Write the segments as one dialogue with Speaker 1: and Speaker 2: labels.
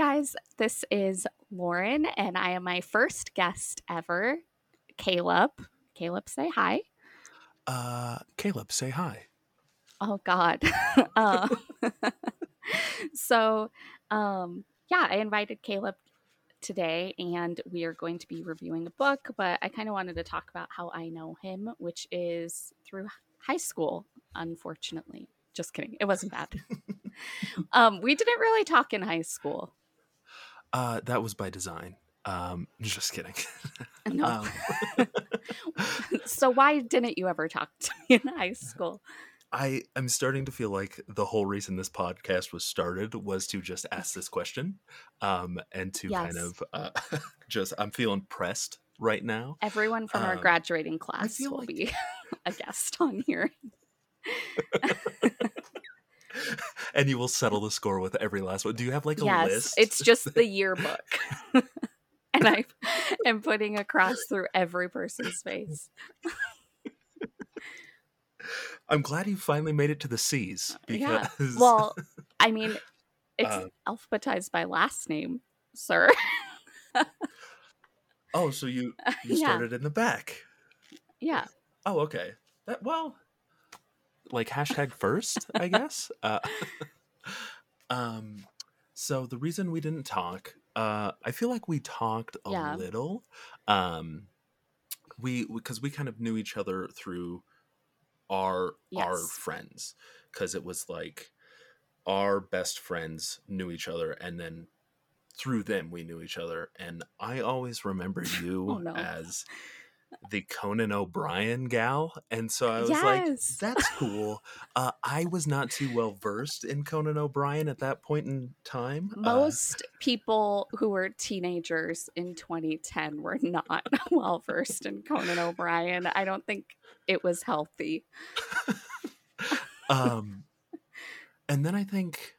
Speaker 1: guys. This is Lauren, and I am my first guest ever, Caleb. Caleb, say hi.
Speaker 2: Uh, Caleb, say hi.
Speaker 1: Oh, God. uh, so, um, yeah, I invited Caleb today, and we are going to be reviewing a book, but I kind of wanted to talk about how I know him, which is through high school, unfortunately. Just kidding. It wasn't bad. um, we didn't really talk in high school.
Speaker 2: Uh, that was by design. Um, just kidding.
Speaker 1: No.
Speaker 2: Um,
Speaker 1: so why didn't you ever talk to me in high school?
Speaker 2: I am starting to feel like the whole reason this podcast was started was to just ask this question, um, and to kind of uh, just I'm feeling pressed right now.
Speaker 1: Everyone from our
Speaker 2: Um,
Speaker 1: graduating class will
Speaker 2: like-
Speaker 1: be a guest on here.
Speaker 2: and you will settle the score with every last one. Do you have like a
Speaker 1: yes,
Speaker 2: list?
Speaker 1: it's just the yearbook. and I am putting a cross through every person's face.
Speaker 2: I'm glad you finally made it to the C's because
Speaker 1: Yeah. Well, I mean, it's
Speaker 2: Uh,
Speaker 1: alphabetized by last name, sir.
Speaker 2: oh, so you you
Speaker 1: yeah.
Speaker 2: started in the back.
Speaker 1: Yeah.
Speaker 2: Oh, okay. That well, like hashtag first, I guess. Uh, um, so the reason we didn't talk, uh, I feel like we talked a
Speaker 1: Yeah.
Speaker 2: little. Um, we because we kind of knew each other through our our friends because it was like our best friends knew each other and then through them we knew each other and i always remember you
Speaker 1: Oh, no.
Speaker 2: as the conan o'brien gal and so i was
Speaker 1: Yes.
Speaker 2: like that's cool uh, i was not too well versed in conan o'brien at that point in time Uh,
Speaker 1: Most people who were teenagers in 2010 were not well versed in Conan O'Brien. I don't think it was healthy.
Speaker 2: um and then i think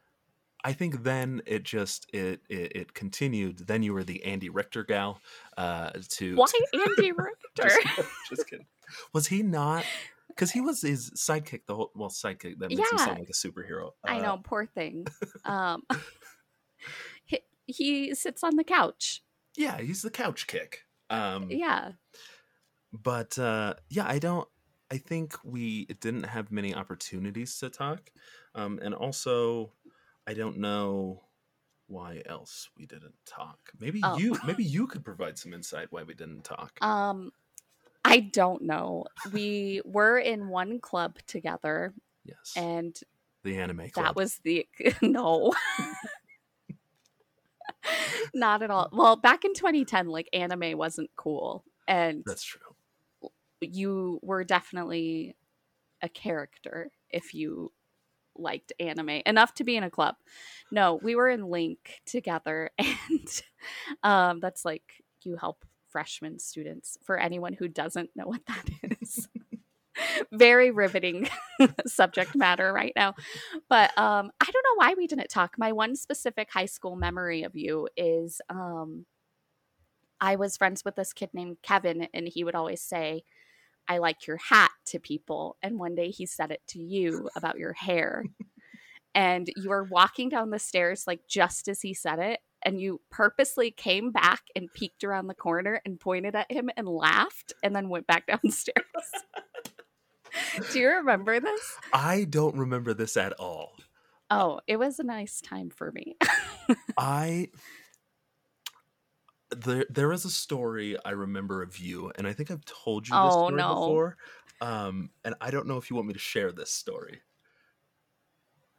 Speaker 2: i think then it just it it, it continued then you were the andy richter gal uh to
Speaker 1: Why Andy Richter?
Speaker 2: just, just kidding was he not because he was his sidekick the whole well sidekick that makes him sound like a superhero
Speaker 1: I
Speaker 2: Uh,
Speaker 1: know, poor thing. Um, he, he sits on the couch.
Speaker 2: yeah he's the couch kick um
Speaker 1: Yeah.
Speaker 2: but uh yeah i don't i think we didn't have many opportunities to talk um and also i don't know why else we didn't talk maybe
Speaker 1: Oh.
Speaker 2: you maybe you could provide some insight why we didn't talk
Speaker 1: Um, I don't know. We were in one club together,
Speaker 2: yes
Speaker 1: and
Speaker 2: the anime club
Speaker 1: that was the no. Not at all. Well, back in 2010, like anime wasn't cool. And
Speaker 2: that's true
Speaker 1: you were definitely a character if you liked anime enough to be in a club. No, we were in Link together, and um, that's like you help freshman students. For anyone who doesn't know what that is, very riveting subject matter right now. But um, I don't know why we didn't talk. My one specific high school memory of you is um, I was friends with this kid named Kevin, and he would always say, I like your hat to people. And one day he said it to you about your hair. and you were walking down the stairs, like just as he said it. And you purposely came back and peeked around the corner and pointed at him and laughed and then went back downstairs. Do you remember this?
Speaker 2: i don't remember this at all
Speaker 1: Oh, it was a nice time for me.
Speaker 2: I there there is a story I remember of you, and I think I've told you this
Speaker 1: Oh,
Speaker 2: story
Speaker 1: no.
Speaker 2: before. Um, and I don't know if you want me to share this story.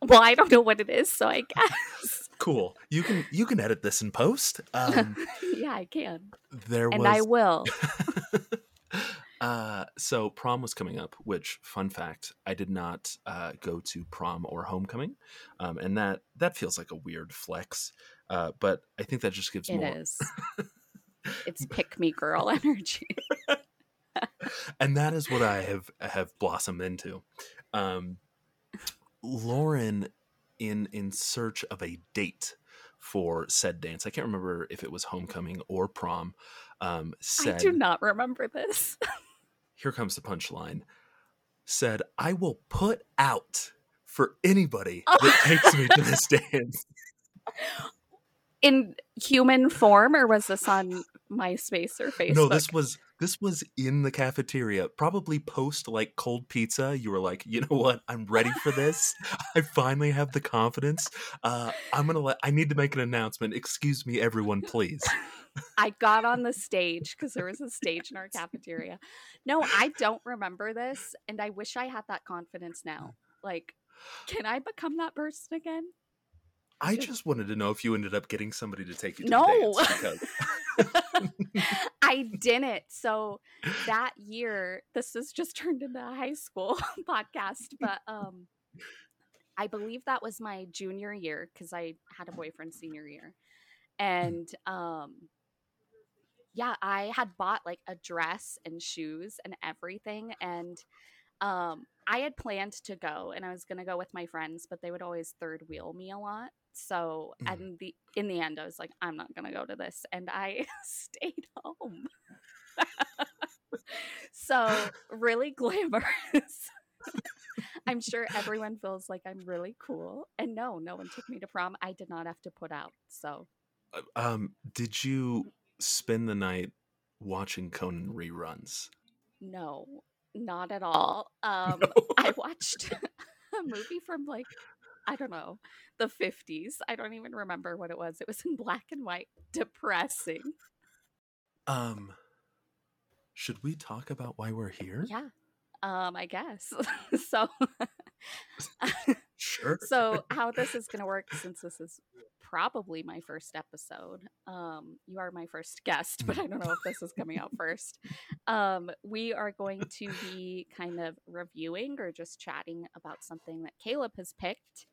Speaker 1: well, I don't know what it is, so I guess.
Speaker 2: Cool. You can you can edit this in post. Um,
Speaker 1: yeah, I can.
Speaker 2: there
Speaker 1: And
Speaker 2: was
Speaker 1: I will.
Speaker 2: uh, so prom was coming up. Which fun fact, I did not uh, go to prom or homecoming, um, and that that feels like a weird flex. Uh, but I think that just gives
Speaker 1: It
Speaker 2: more.
Speaker 1: is. It's pick me girl energy.
Speaker 2: and that is what I have have blossomed into. Um, Lauren, in in search of a date for said dance, I can't remember if it was homecoming or prom. Um,
Speaker 1: I do not remember this.
Speaker 2: "Here comes the punchline." Said, "I will put out for anybody that takes me to this dance."
Speaker 1: In human form, or was this on MySpace or Facebook?
Speaker 2: No, this was this was in the cafeteria. Probably post like cold pizza. You were like, you know what? I'm ready for this. I finally have the confidence. Uh, I'm gonna let. I need to make an announcement. Excuse me, everyone, please.
Speaker 1: I got on the stage because there was a stage in our cafeteria. No, I don't remember this, and I wish I had that confidence now. Like, can I become that person again?
Speaker 2: I just wanted to know if you ended up getting somebody to take you to
Speaker 1: No.
Speaker 2: the dance.
Speaker 1: I didn't. So that year, this has just turned into a high school podcast, but um I believe that was my junior year because I had a boyfriend senior year. And um yeah, I had bought like a dress and shoes and everything and um I had planned to go and I was going to go with my friends, but they would always third wheel me a lot. So,
Speaker 2: Mhm.
Speaker 1: and the in the end I was like I'm not going to go to this and I stayed home. so, really glamorous. I'm sure everyone feels like I'm really cool. And no, no one took me to prom. I did not have to put out. So,
Speaker 2: um, did you spend the night watching Conan reruns?
Speaker 1: no, not at all. Um I watched a movie from like I don't know, the 50s. I don't even remember what it was. It was in black and white. Depressing.
Speaker 2: Um, should we talk about why we're here?
Speaker 1: Yeah. Um I guess. so
Speaker 2: Sure.
Speaker 1: so how this is going to work since this is probably my first episode um you are my first guest but i don't know if this is coming out first um we are going to be kind of reviewing or just chatting about something that caleb has picked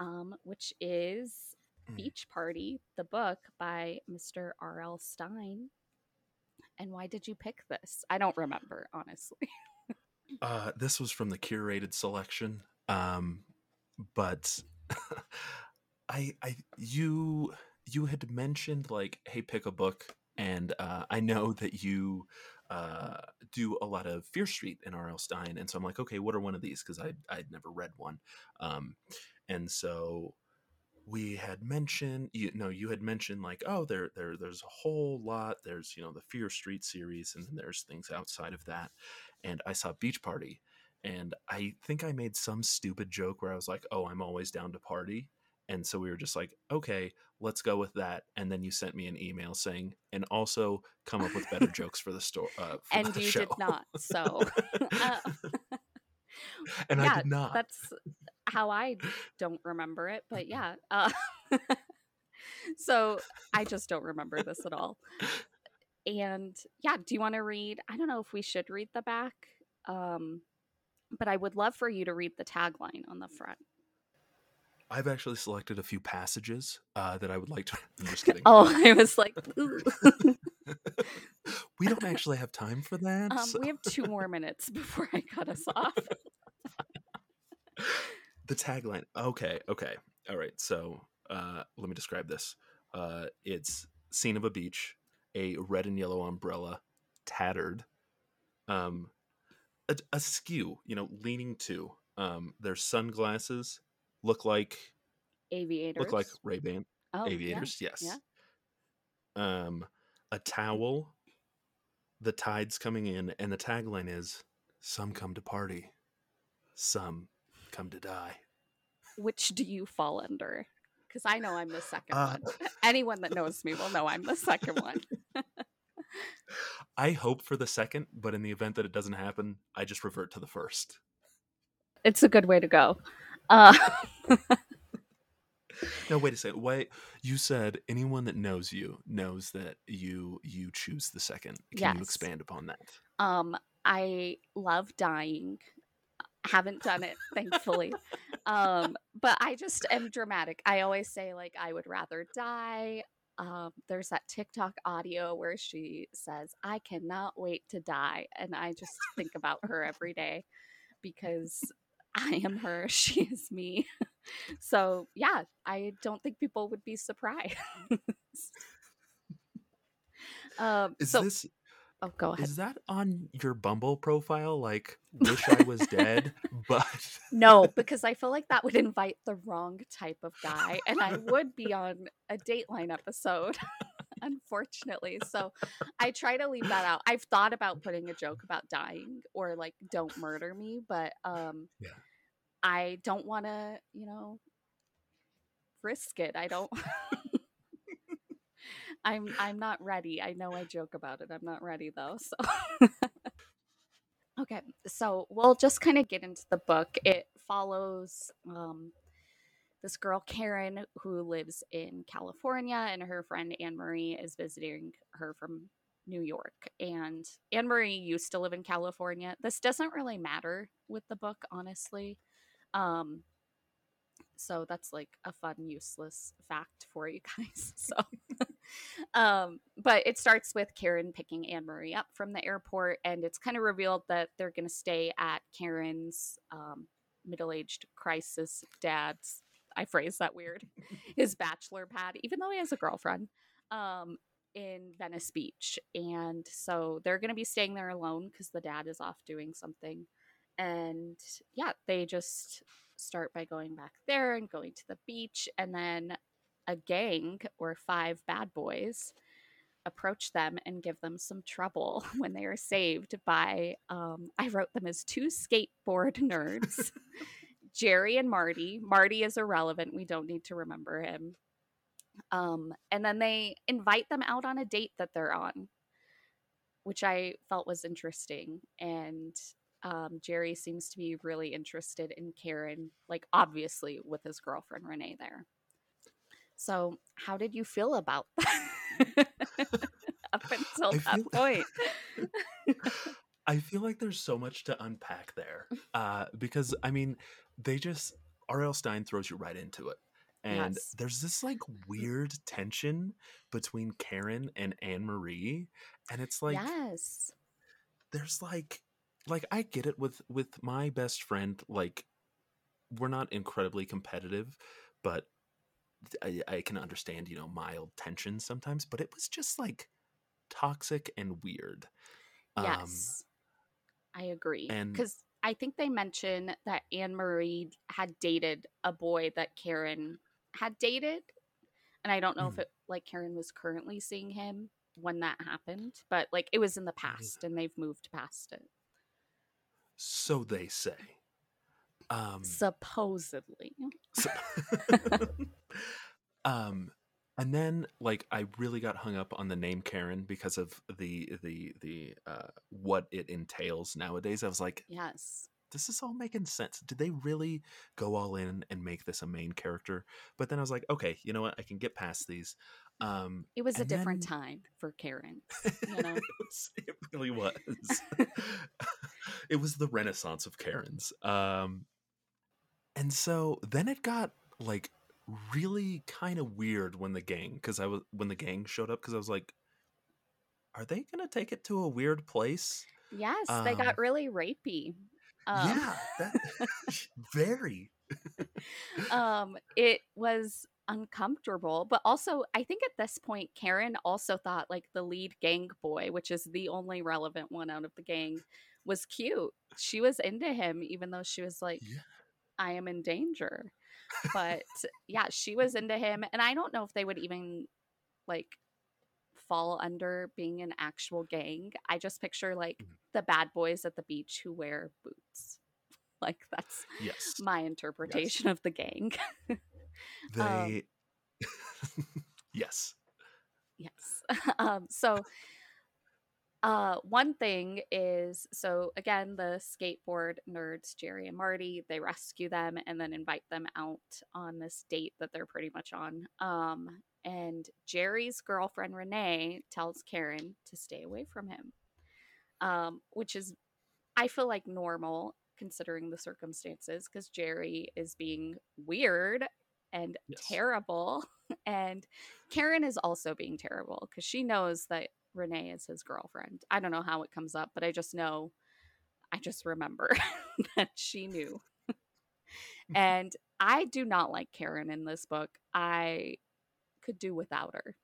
Speaker 1: um which is
Speaker 2: Mm.
Speaker 1: beach party the book by mr rl stine and why did you pick this i don't remember honestly
Speaker 2: Uh, this was from the curated selection. Um, but I, I, you, you had mentioned like, hey, pick a book, and uh, I know that you uh, do a lot of Fear Street and R.L. Stine, and so I'm like, okay, what are one of these? Because I, I'd never read one, um, and so we had mentioned you know you had mentioned like oh there there there's a whole lot there's you know the fear street series and then there's things outside of that and i saw beach party and i think i made some stupid joke where i was like oh i'm always down to party and so we were just like okay let's go with that and then you sent me an email saying and also come up with better jokes for the store uh, for
Speaker 1: and you
Speaker 2: show.
Speaker 1: did not so uh,
Speaker 2: and i
Speaker 1: yeah,
Speaker 2: did not
Speaker 1: that's how I don't remember it, but yeah. Uh, so I just don't remember this at all. And yeah, do you want to read? I don't know if we should read the back, um, but I would love for you to read the tagline on the front.
Speaker 2: I've actually selected a few passages uh, that I would like to. I'm just kidding.
Speaker 1: Oh, I was like, ooh.
Speaker 2: we don't actually have time for that.
Speaker 1: um,
Speaker 2: so-
Speaker 1: we have two more minutes before I cut us off.
Speaker 2: the tagline. Okay, okay, all right. So uh, let me describe this. Uh, it's scene of a beach, a red and yellow umbrella, tattered, um, a, askew. You know, leaning to. Um, their sunglasses look like
Speaker 1: Aviators.
Speaker 2: look like Ray Ban
Speaker 1: oh, yeah,
Speaker 2: aviators. Yes.
Speaker 1: yeah.
Speaker 2: Um, a towel. The tide's coming in, and the tagline is: "Some come to party, some come to die."
Speaker 1: Which do you fall under? Because I know I'm the second
Speaker 2: Uh,
Speaker 1: one. Anyone that knows me will know I'm the second one.
Speaker 2: I hope for the second, but in the event that it doesn't happen, I just revert to the first.
Speaker 1: It's a good way to go. Uh,
Speaker 2: No, wait a second. Wait, you said anyone that knows you knows that you you choose the second. Can you expand upon that?
Speaker 1: um, I love dying. Haven't done it, thankfully. um, but I just am dramatic. I always say like I would rather die. Um, there's that TikTok audio where she says, "I cannot wait to die," and I just think about her every day because I am her, she is me. So yeah, I don't think people would be surprised. um,
Speaker 2: Is
Speaker 1: so
Speaker 2: this
Speaker 1: Oh, go ahead.
Speaker 2: Is that on your Bumble profile? Like, wish I was dead, but
Speaker 1: No, because I feel like that would invite the wrong type of guy, and I would be on a Dateline episode, unfortunately. So I try to leave that out. I've thought about putting a joke about dying or like "Don't murder me," but um,
Speaker 2: Yeah.
Speaker 1: I don't want to, you know, risk it. I don't. I'm I'm not ready. I know I joke about it. I'm not ready though. So Okay, so we'll just kind of get into the book. It follows um, this girl, Karen, who lives in California, and her friend Anne Marie is visiting her from New York. And Anne Marie used to live in California. This doesn't really matter with the book, honestly. Um, so that's like a fun, useless fact for you guys. So, um, but it starts with Karen picking Anne Marie up from the airport, and it's kind of revealed that they're going to stay at Karen's um, middle aged crisis dad's. I phrase that weird. His bachelor pad, even though he has a girlfriend, um, in Venice Beach. And so they're going to be staying there alone because the dad is off doing something. And yeah, they just start by going back there and going to the beach. And then a gang or five bad boys approach them and give them some trouble when they are saved by, um, I wrote them as two skateboard nerds. Jerry and Marty. Marty is irrelevant. We don't need to remember him. Um, and then they invite them out on a date that they're on, which I felt was interesting. And um, Jerry seems to be really interested in Karen, like obviously with his girlfriend Renee there. So, how did you feel about that up until
Speaker 2: I
Speaker 1: that point?
Speaker 2: I feel like there's so much to unpack there. Uh, because I mean, they just R.L. Stine throws you right into it. And
Speaker 1: Yes.
Speaker 2: there's this like weird tension between Karen and Anne Marie. And it's like
Speaker 1: yes.
Speaker 2: there's like like I get it with with my best friend, like we're not incredibly competitive, but I, I can understand, you know, mild tension sometimes, but it was just like toxic and weird. Um,
Speaker 1: Yes. I agree.
Speaker 2: and-
Speaker 1: Because I think they mention that Anne Marie had dated a boy that Karen had dated. And I don't know if
Speaker 2: Mm.
Speaker 1: it like Karen was currently seeing him when that happened, but like it was in the past and they've moved past it.
Speaker 2: so they say. Um,
Speaker 1: Supposedly.
Speaker 2: so- um, and then like I really got hung up on the name Karen because of the the the uh, what it entails nowadays. I was like,
Speaker 1: Yes.
Speaker 2: this is all making sense. Did they really go all in and make this a main character? But then I was like, okay, you know what? I can get past these. Um,
Speaker 1: It was a different
Speaker 2: then-
Speaker 1: time for Karen. You know?
Speaker 2: it, was, it really was. it was the renaissance of Karens. Um, and so then it got like really kind of weird when the gang, because I was when the gang showed up, because I was like, are they gonna take it to a weird place?
Speaker 1: Yes, they
Speaker 2: Um,
Speaker 1: got really rapey. Um,
Speaker 2: yeah, that, very.
Speaker 1: um it was uncomfortable but also i think at this point karen also thought like the lead gang boy which is the only relevant one out of the gang was cute she was into him even though she was like
Speaker 2: Yeah.
Speaker 1: i am in danger but yeah she was into him and i don't know if they would even like fall under being an actual gang i just picture like
Speaker 2: Mhm.
Speaker 1: the bad boys at the beach who wear boots like that's
Speaker 2: Yes,
Speaker 1: my interpretation of the gang.
Speaker 2: they. yes.
Speaker 1: yes. um, so, uh, one thing is so again, the skateboard nerds, Jerry and Marty, they rescue them and then invite them out on this date that they're pretty much on. Um, and Jerry's girlfriend Renee tells Karen to stay away from him, um, which is, I feel like normal considering the circumstances because Jerry is being weird and
Speaker 2: Yes.
Speaker 1: terrible. And Karen is also being terrible because she knows that Renee is his girlfriend. I don't know how it comes up, but I just know, I just remember that she knew. and I do not like Karen in this book. I could do without her.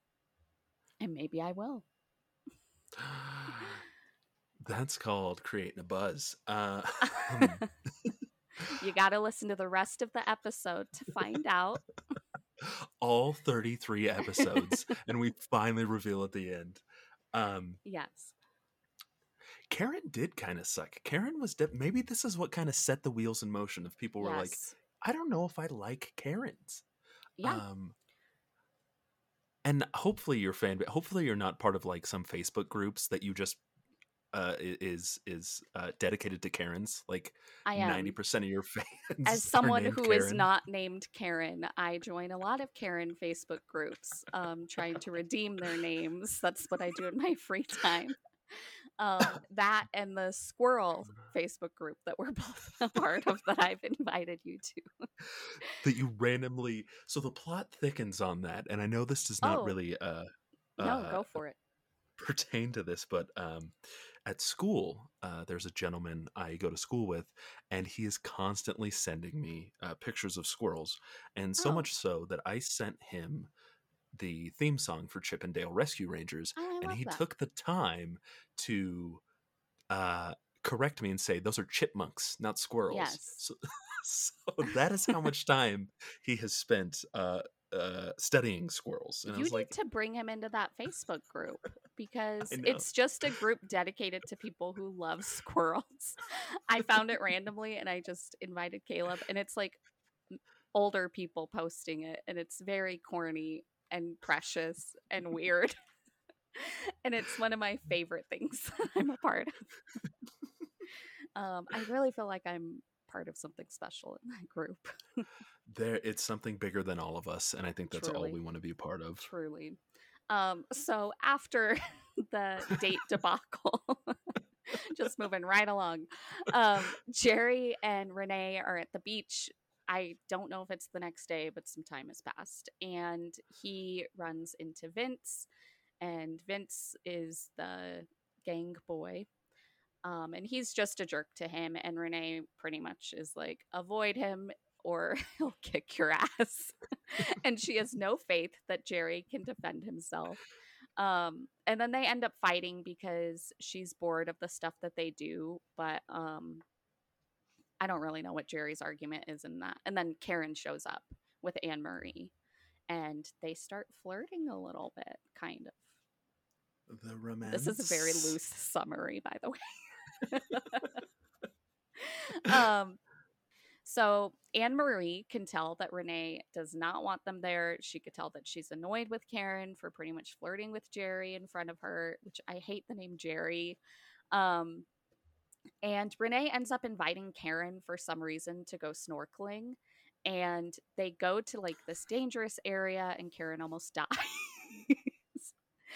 Speaker 1: And maybe I will.
Speaker 2: That's called creating a buzz. Uh,
Speaker 1: you got to listen to the rest of the episode to find out.
Speaker 2: all 33 episodes, and we finally reveal at the end. Um,
Speaker 1: yes.
Speaker 2: Karen did kind of suck. Karen was de- maybe this is what kind of set the wheels in motion. If people were like, I don't know if I like Karens.
Speaker 1: Yeah.
Speaker 2: Um, and hopefully you're fan. Hopefully you're not part of like some Facebook groups that you just uh is is uh dedicated to Karens. Like ninety percent of your fans.
Speaker 1: As someone who is
Speaker 2: Karen.
Speaker 1: not named Karen, I join a lot of Karen Facebook groups, um, trying to redeem their names. That's what I do in my free time. Um, that and the squirrel Facebook group that we're both a part of that I've invited you to.
Speaker 2: that you randomly. So the plot thickens on that, and I know this does not
Speaker 1: Oh.
Speaker 2: really uh,
Speaker 1: No,
Speaker 2: uh,
Speaker 1: go for it.
Speaker 2: pertain to this, but um, at school, uh, there's a gentleman I go to school with, and he is constantly sending me uh, pictures of squirrels, and so
Speaker 1: Oh.
Speaker 2: much so that I sent him the theme song for Chip 'n Dale Rescue Rangers,
Speaker 1: Oh,
Speaker 2: and he
Speaker 1: that.
Speaker 2: took the time to uh, correct me and say those are chipmunks, not squirrels.
Speaker 1: Yes.
Speaker 2: So, so that is how much time he has spent uh, uh, studying squirrels, and I
Speaker 1: you
Speaker 2: was
Speaker 1: need
Speaker 2: like,
Speaker 1: to bring him into that Facebook group because it's just a group dedicated to people who love squirrels. I found it randomly and I just invited Caleb, and it's like older people posting it, and it's very corny and precious and weird. and it's one of my favorite things I'm a part of. um, I really feel like I'm part of something special in that group.
Speaker 2: there it's something bigger than all of us and i think that's all we want to be a part of
Speaker 1: Truly. Um, so after the date debacle, just moving right along, um, Jerry and Renee are at the beach. I don't know if it's the next day, but some time has passed. And he runs into Vince, and Vince is the gang boy. Um, and he's just a jerk to him. And Renee pretty much is like, avoid him or he'll kick your ass. and she has no faith that Jerry can defend himself. Um, and then they end up fighting because she's bored of the stuff that they do. But um, I don't really know what Jerry's argument is in that. And then Karen shows up with Anne Marie and they start flirting a little bit, kind of.
Speaker 2: the romance
Speaker 1: This is a very loose summary, by the way. um, so Anne Marie can tell that Renee does not want them there. She could tell that she's annoyed with Karen for pretty much flirting with Jerry in front of her, which I hate the name Jerry. Um, and Renee ends up inviting Karen for some reason to go snorkeling. And they go to like this dangerous area, and Karen almost dies.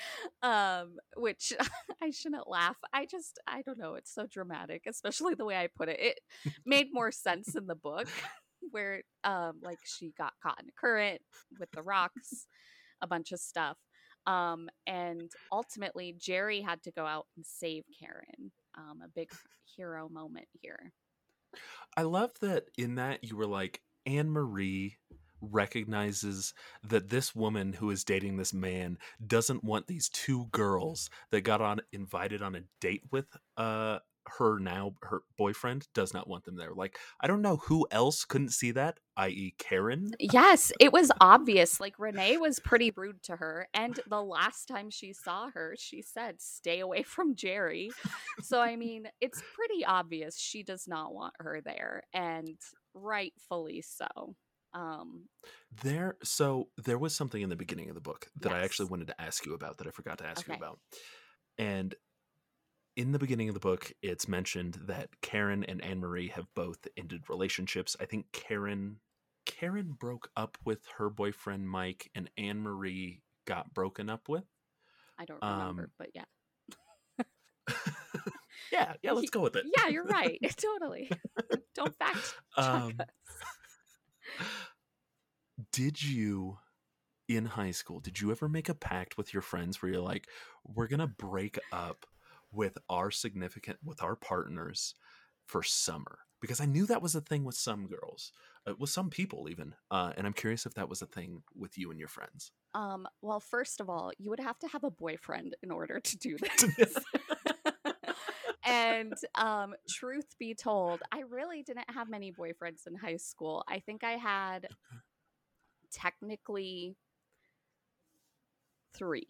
Speaker 1: um, which I shouldn't laugh. I just, I don't know. It's so dramatic, especially the way I put it. It made more sense in the book where, um, like she got caught in a current with the rocks, a bunch of stuff. Um, and ultimately, Jerry had to go out and save Karen. Um, a big hero moment here.
Speaker 2: i love that in that you were like anne marie recognizes that this woman who is dating this man doesn't want these two girls that got on invited on a date with uh her now her boyfriend does not want them there like i don't know who else couldn't see that i.e karen
Speaker 1: Yes, it was obvious. Like Renee was pretty rude to her. And the last time she saw her, she said, stay away from Jerry. So, I mean, it's pretty obvious she does not want her there. And rightfully so. Um,
Speaker 2: There, so there was something in the beginning of the book that I actually wanted to ask you about that I forgot to ask you about. And in the beginning of the book, it's mentioned that Karen and Anne Marie have both ended relationships. I think Karen Karen broke up with her boyfriend Mike, and Anne Marie got broken up with.
Speaker 1: I don't remember,
Speaker 2: Um,
Speaker 1: but yeah.
Speaker 2: yeah, yeah, let's go with it.
Speaker 1: Yeah, you're right. totally. don't fact check
Speaker 2: Um,
Speaker 1: us.
Speaker 2: Did you in high school did you ever make a pact with your friends where you're like we're gonna break up with our significant with our partners for summer because i knew that was a thing with some girls uh, with some people even uh, and i'm curious if that was a thing with you and your friends
Speaker 1: Um, well, first of all, you would have to have a boyfriend in order to do this. And um, truth be told, I really didn't have many boyfriends in high school. I think I had technically three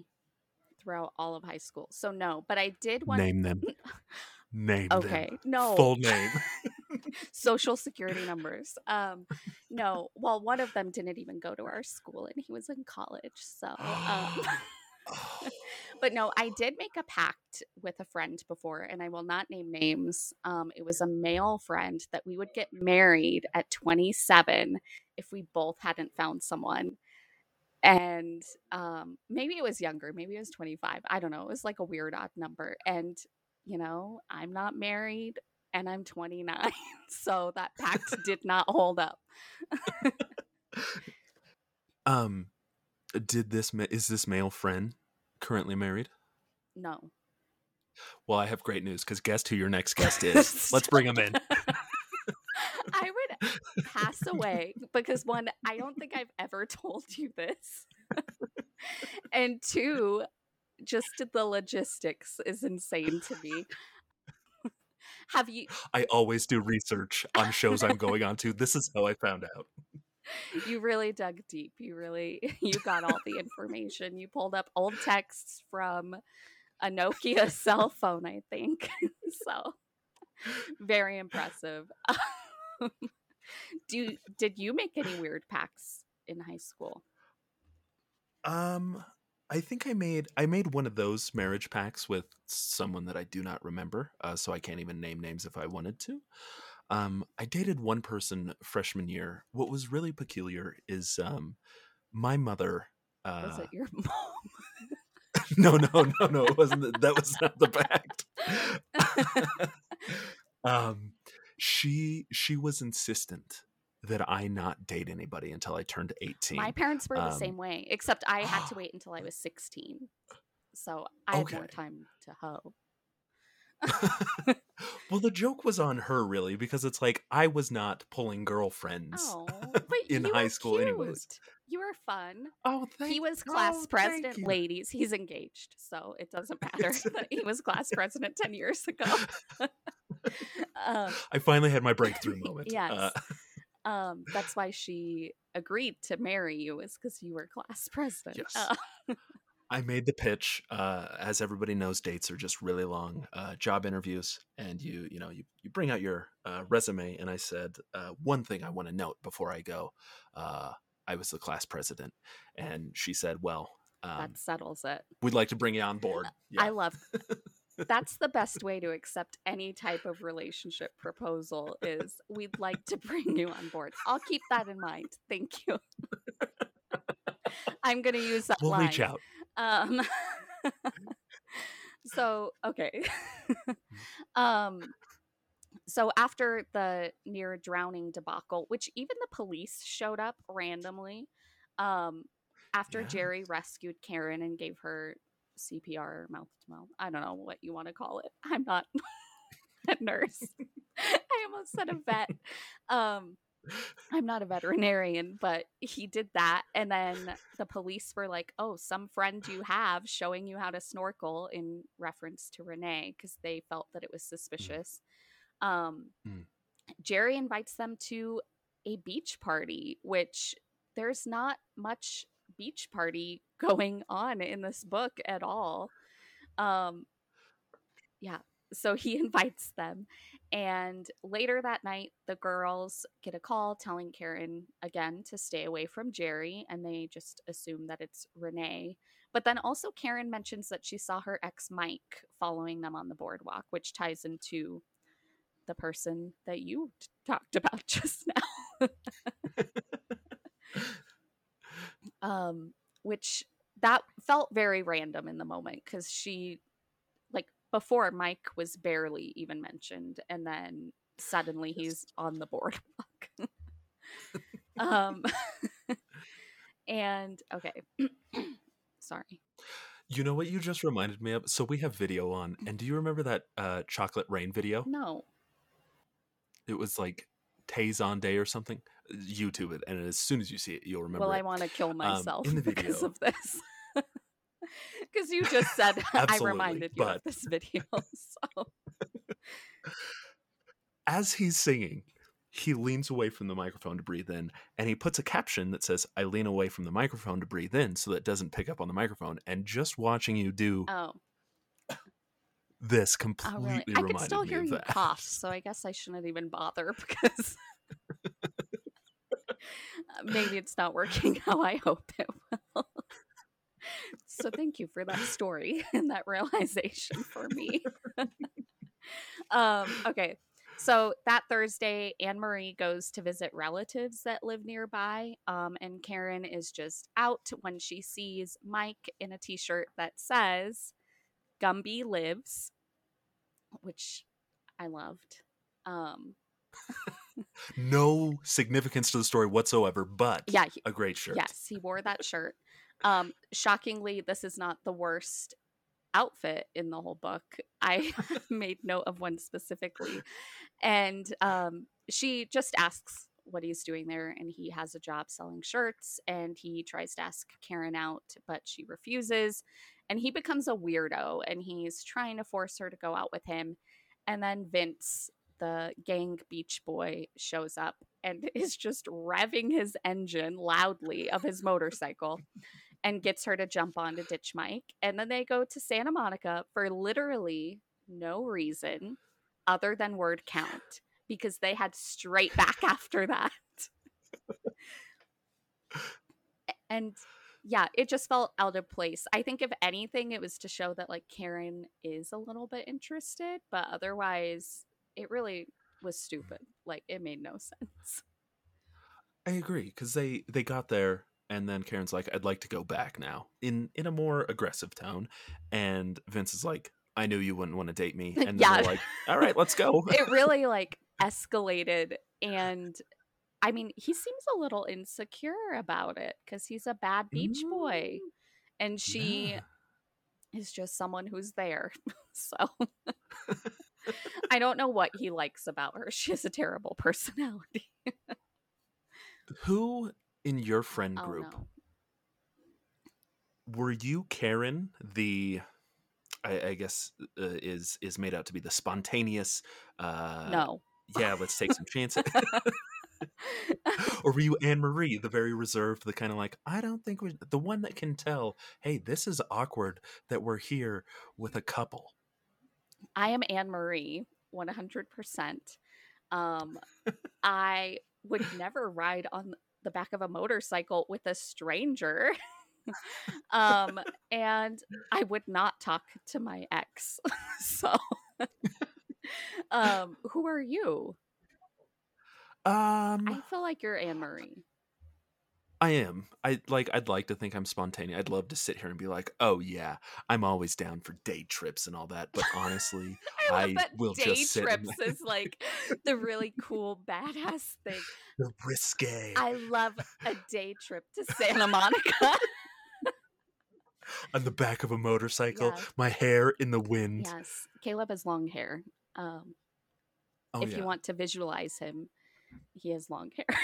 Speaker 1: throughout all of high school. So no, but I did want
Speaker 2: Name them. Name
Speaker 1: Okay,
Speaker 2: them.
Speaker 1: no
Speaker 2: Full name.
Speaker 1: social security numbers. Um, no, well, one of them didn't even go to our school, and he was in college. So, um, but no, I did make a pact with a friend before, and I will not name names. Um, it was a male friend that we would get married at 27 if we both hadn't found someone. And um, maybe it was younger, maybe it was 25. I don't know. It was like a weird odd number. And, you know, I'm not married and I'm 29. So that pact did not hold up.
Speaker 2: um, did this ma- is this male friend currently married?
Speaker 1: No.
Speaker 2: Well, I have great news because guess who your next guest is. Let's bring him in.
Speaker 1: I would pass away because one, I don't think I've ever told you this. and two, just the logistics is insane to me. Have you
Speaker 2: I always do research on shows I'm going on to. This is how I found out.
Speaker 1: You really dug deep. You really you got all the information. You pulled up old texts from a Nokia cell phone, I think. so very impressive. Do did you make any weird packs in high school?
Speaker 2: Um, I think I made I made one of those marriage packs with someone that I do not remember, uh, so I can't even name names if I wanted to. Um, I dated one person freshman year. What was really peculiar is um, my mother.
Speaker 1: Was
Speaker 2: Uh,
Speaker 1: it your mom?
Speaker 2: no, no, no, no. It wasn't. the- That was not the fact. um, she she was insistent that I not date anybody until I turned eighteen.
Speaker 1: My parents were the
Speaker 2: Um,
Speaker 1: same way, except I had to wait until I was 16. So I had more time to hoe.
Speaker 2: well, the joke was on her, really, because it's like I was not pulling girlfriends.
Speaker 1: Oh,
Speaker 2: In high school anyways.
Speaker 1: You were fun.
Speaker 2: Oh, thank
Speaker 1: he was
Speaker 2: oh,
Speaker 1: class
Speaker 2: thank
Speaker 1: president, ladies. He's engaged, so it doesn't matter that he was class president 10 years ago. um,
Speaker 2: I finally had my breakthrough moment.
Speaker 1: Yes.
Speaker 2: Uh,
Speaker 1: um, that's why she agreed to marry you, is because you were class president.
Speaker 2: Yes.
Speaker 1: Uh,
Speaker 2: I made the pitch. Uh, as everybody knows, dates are just really long uh, job interviews, and you you know you, you bring out your uh, resume. And I said uh, one thing I want to note before I go. Uh, I was the class president, and she said, "Well, um,
Speaker 1: that settles it.
Speaker 2: we'd like to bring you on board." Yeah.
Speaker 1: I love that's the best way to accept any type of relationship proposal is we'd like to bring you on board. I'll keep that in mind. Thank you. I'm going to use that
Speaker 2: we'll
Speaker 1: line.
Speaker 2: reach out.
Speaker 1: Um So, okay. um so after the near drowning debacle, which even the police showed up randomly, um after
Speaker 2: Yeah.
Speaker 1: Jerry rescued Karen and gave her CPR mouth to mouth. I don't know what you want to call it. I'm not a nurse. I almost said a vet. Um I'm not a veterinarian, but he did that. And then the police were like, oh, some friend you have showing you how to snorkel in reference to Renee because they felt that it was suspicious. Um,
Speaker 2: Mm.
Speaker 1: Jerry invites them to a beach party, which there's not much beach party going on in this book at all. Um, yeah, so he invites them. And later that night, the girls get a call telling Karen again to stay away from Jerry, and they just assume that it's Renee. But then also, Karen mentions that she saw her ex Mike following them on the boardwalk, which ties into the person that you t- talked about just now. um, which that felt very random in the moment because she, before Mike was barely even mentioned, and then suddenly he's on the boardwalk. um, and okay, sorry.
Speaker 2: You know what you just reminded me of? So we have video on, and do you remember that uh, chocolate rain video?
Speaker 1: No,
Speaker 2: It was like Tay Zonday or something. YouTube it, and as soon as you see it, you'll remember.
Speaker 1: well, I want to kill myself
Speaker 2: in the
Speaker 1: because of this. Because you just said I reminded you
Speaker 2: but-
Speaker 1: of this video. So
Speaker 2: As he's singing, he leans away from the microphone to breathe in and he puts a caption that says i lean away from the microphone to breathe in so that it doesn't pick up on the microphone and just watching you do
Speaker 1: Oh,
Speaker 2: this
Speaker 1: oh
Speaker 2: completely
Speaker 1: really? I
Speaker 2: reminded
Speaker 1: can still
Speaker 2: me
Speaker 1: hear you cough, so I guess I shouldn't even bother because maybe it's not working how I hope it will. So thank you for that story and that realization for me. um, okay. So that Thursday, Anne Marie goes to visit relatives that live nearby. Um, and Karen is just out when she sees Mike in a t shirt that says Gumby lives, which I loved. Um,
Speaker 2: no significance to the story whatsoever but
Speaker 1: yeah, he-
Speaker 2: a great shirt
Speaker 1: yes, he wore that shirt. Um, shockingly, this is not the worst outfit in the whole book. I made note of one specifically. And um, she just asks what he's doing there, and he has a job selling shirts. And he tries to ask Karen out, but she refuses. And he becomes a weirdo, and he's trying to force her to go out with him. And then Vince, the gang beach boy, shows up and is just revving his engine loudly of his motorcycle and gets her to jump on to ditch Mike. And then they go to Santa Monica for literally no reason other than word count because they had straight back after that. and yeah, it just felt out of place. I think if anything, it was to show that like Karen is a little bit interested, but otherwise, it really was stupid. Like it made no sense.
Speaker 2: i agree because they they got there and then karen's like i'd like to go back now in in a more aggressive tone. And vince is like i knew you wouldn't want to date me. And then
Speaker 1: Yeah.
Speaker 2: they're like all right let's go.
Speaker 1: It really like escalated. And i mean he seems a little insecure about it because he's a bad beach boy. Mm. And she
Speaker 2: Yeah.
Speaker 1: is just someone who's there. So i don't know what he likes about her. She has a terrible personality.
Speaker 2: Who in your friend
Speaker 1: oh
Speaker 2: group
Speaker 1: no.
Speaker 2: were you Karen the I, I guess uh, is is made out to be the spontaneous uh
Speaker 1: no.
Speaker 2: Yeah let's take some chances. Or were you Anne Marie the very reserved the kind of like I don't think we the one that can tell hey this is awkward that we're here with a couple.
Speaker 1: I am Anne Marie, 100%. Um, I would never ride on the back of a motorcycle with a stranger. um, and I would not talk to my ex. so, um, who are you?
Speaker 2: um
Speaker 1: I feel like you're Anne Marie.
Speaker 2: I am. I like. I'd like to think I'm spontaneous. I'd love to sit here and be like, "Oh yeah, I'm always down for day trips and all that." But honestly,
Speaker 1: I
Speaker 2: I
Speaker 1: that
Speaker 2: will
Speaker 1: day
Speaker 2: just sit
Speaker 1: trips is like the really cool, badass thing.
Speaker 2: they're risque
Speaker 1: I love a day trip to Santa Monica.
Speaker 2: on the back of a motorcycle,
Speaker 1: Yeah.
Speaker 2: my hair in the wind.
Speaker 1: Yes, Caleb has long hair. Um,
Speaker 2: Oh
Speaker 1: if
Speaker 2: yeah.
Speaker 1: you want to visualize him, he has long hair.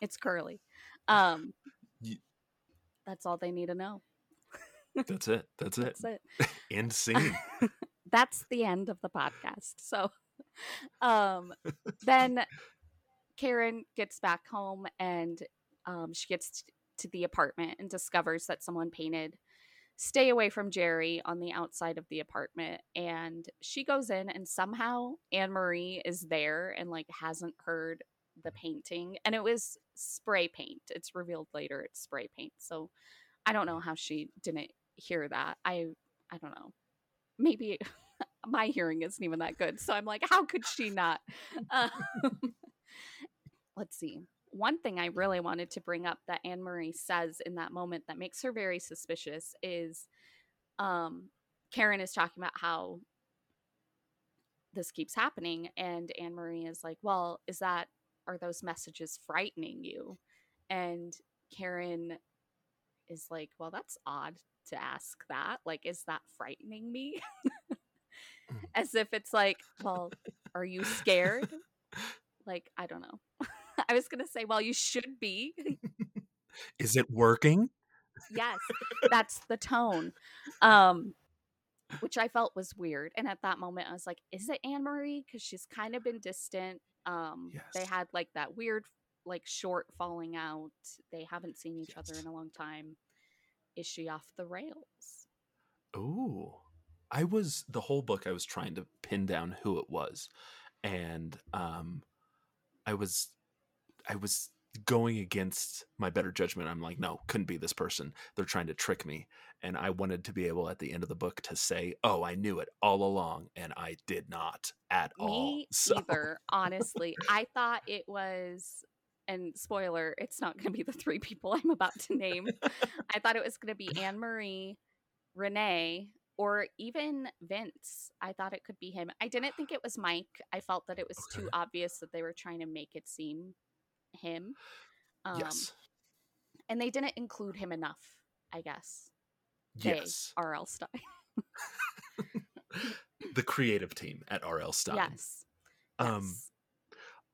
Speaker 1: It's curly. Um, that's all they need to know.
Speaker 2: That's it. That's it.
Speaker 1: That's it.
Speaker 2: End scene.
Speaker 1: That's the end of the podcast. So, um, then Karen gets back home and um, she gets t- to the apartment and discovers that someone painted stay away from Jerry on the outside of the apartment. And she goes in, and somehow Anne Marie is there and like hasn't heard the painting. And it was spray paint. It's revealed later it's spray paint. So I don't know how she didn't hear that. I I don't know. Maybe my hearing isn't even that good. So I'm like, how could she not? Um, let's see. One thing I really wanted to bring up that Anne Marie says in that moment that makes her very suspicious is um, Karen is talking about how this keeps happening. And Anne Marie is like, well, is that, are those messages frightening you? And Karen is like, well, that's odd to ask that. Like, is that frightening me? As if it's like, well, are you scared? Like, I don't know. I was going to say, well, you should be.
Speaker 2: Is it working?
Speaker 1: yes, that's the tone. Um, which I felt was weird. And at that moment, I was like, "Is it Anne Marie?" Because she's kind of been distant. Um, They had like that weird, like short falling out. They haven't seen each other in a long time. Is she off the rails?
Speaker 2: Ooh. I was the whole book I was trying to pin down who it was. And um I was I was going against my better judgment. I'm like, no, couldn't be this person. They're trying to trick me. And I wanted to be able at the end of the book to say, "Oh, I knew it all along," and I did not at all.
Speaker 1: Me
Speaker 2: So
Speaker 1: either. Honestly, I thought it was. And spoiler, it's not going to be the three people I'm about to name. I thought it was going to be Anne Marie, Renee, or even Vince. I thought it could be him. I didn't think it was Mike. I felt that it was too obvious that they were trying to make it seem him. Um,
Speaker 2: yes.
Speaker 1: And they didn't include him enough, I guess.
Speaker 2: Yes.
Speaker 1: R.L. Stine.
Speaker 2: the creative team at RL Stine.
Speaker 1: Yes.
Speaker 2: Um
Speaker 1: yes.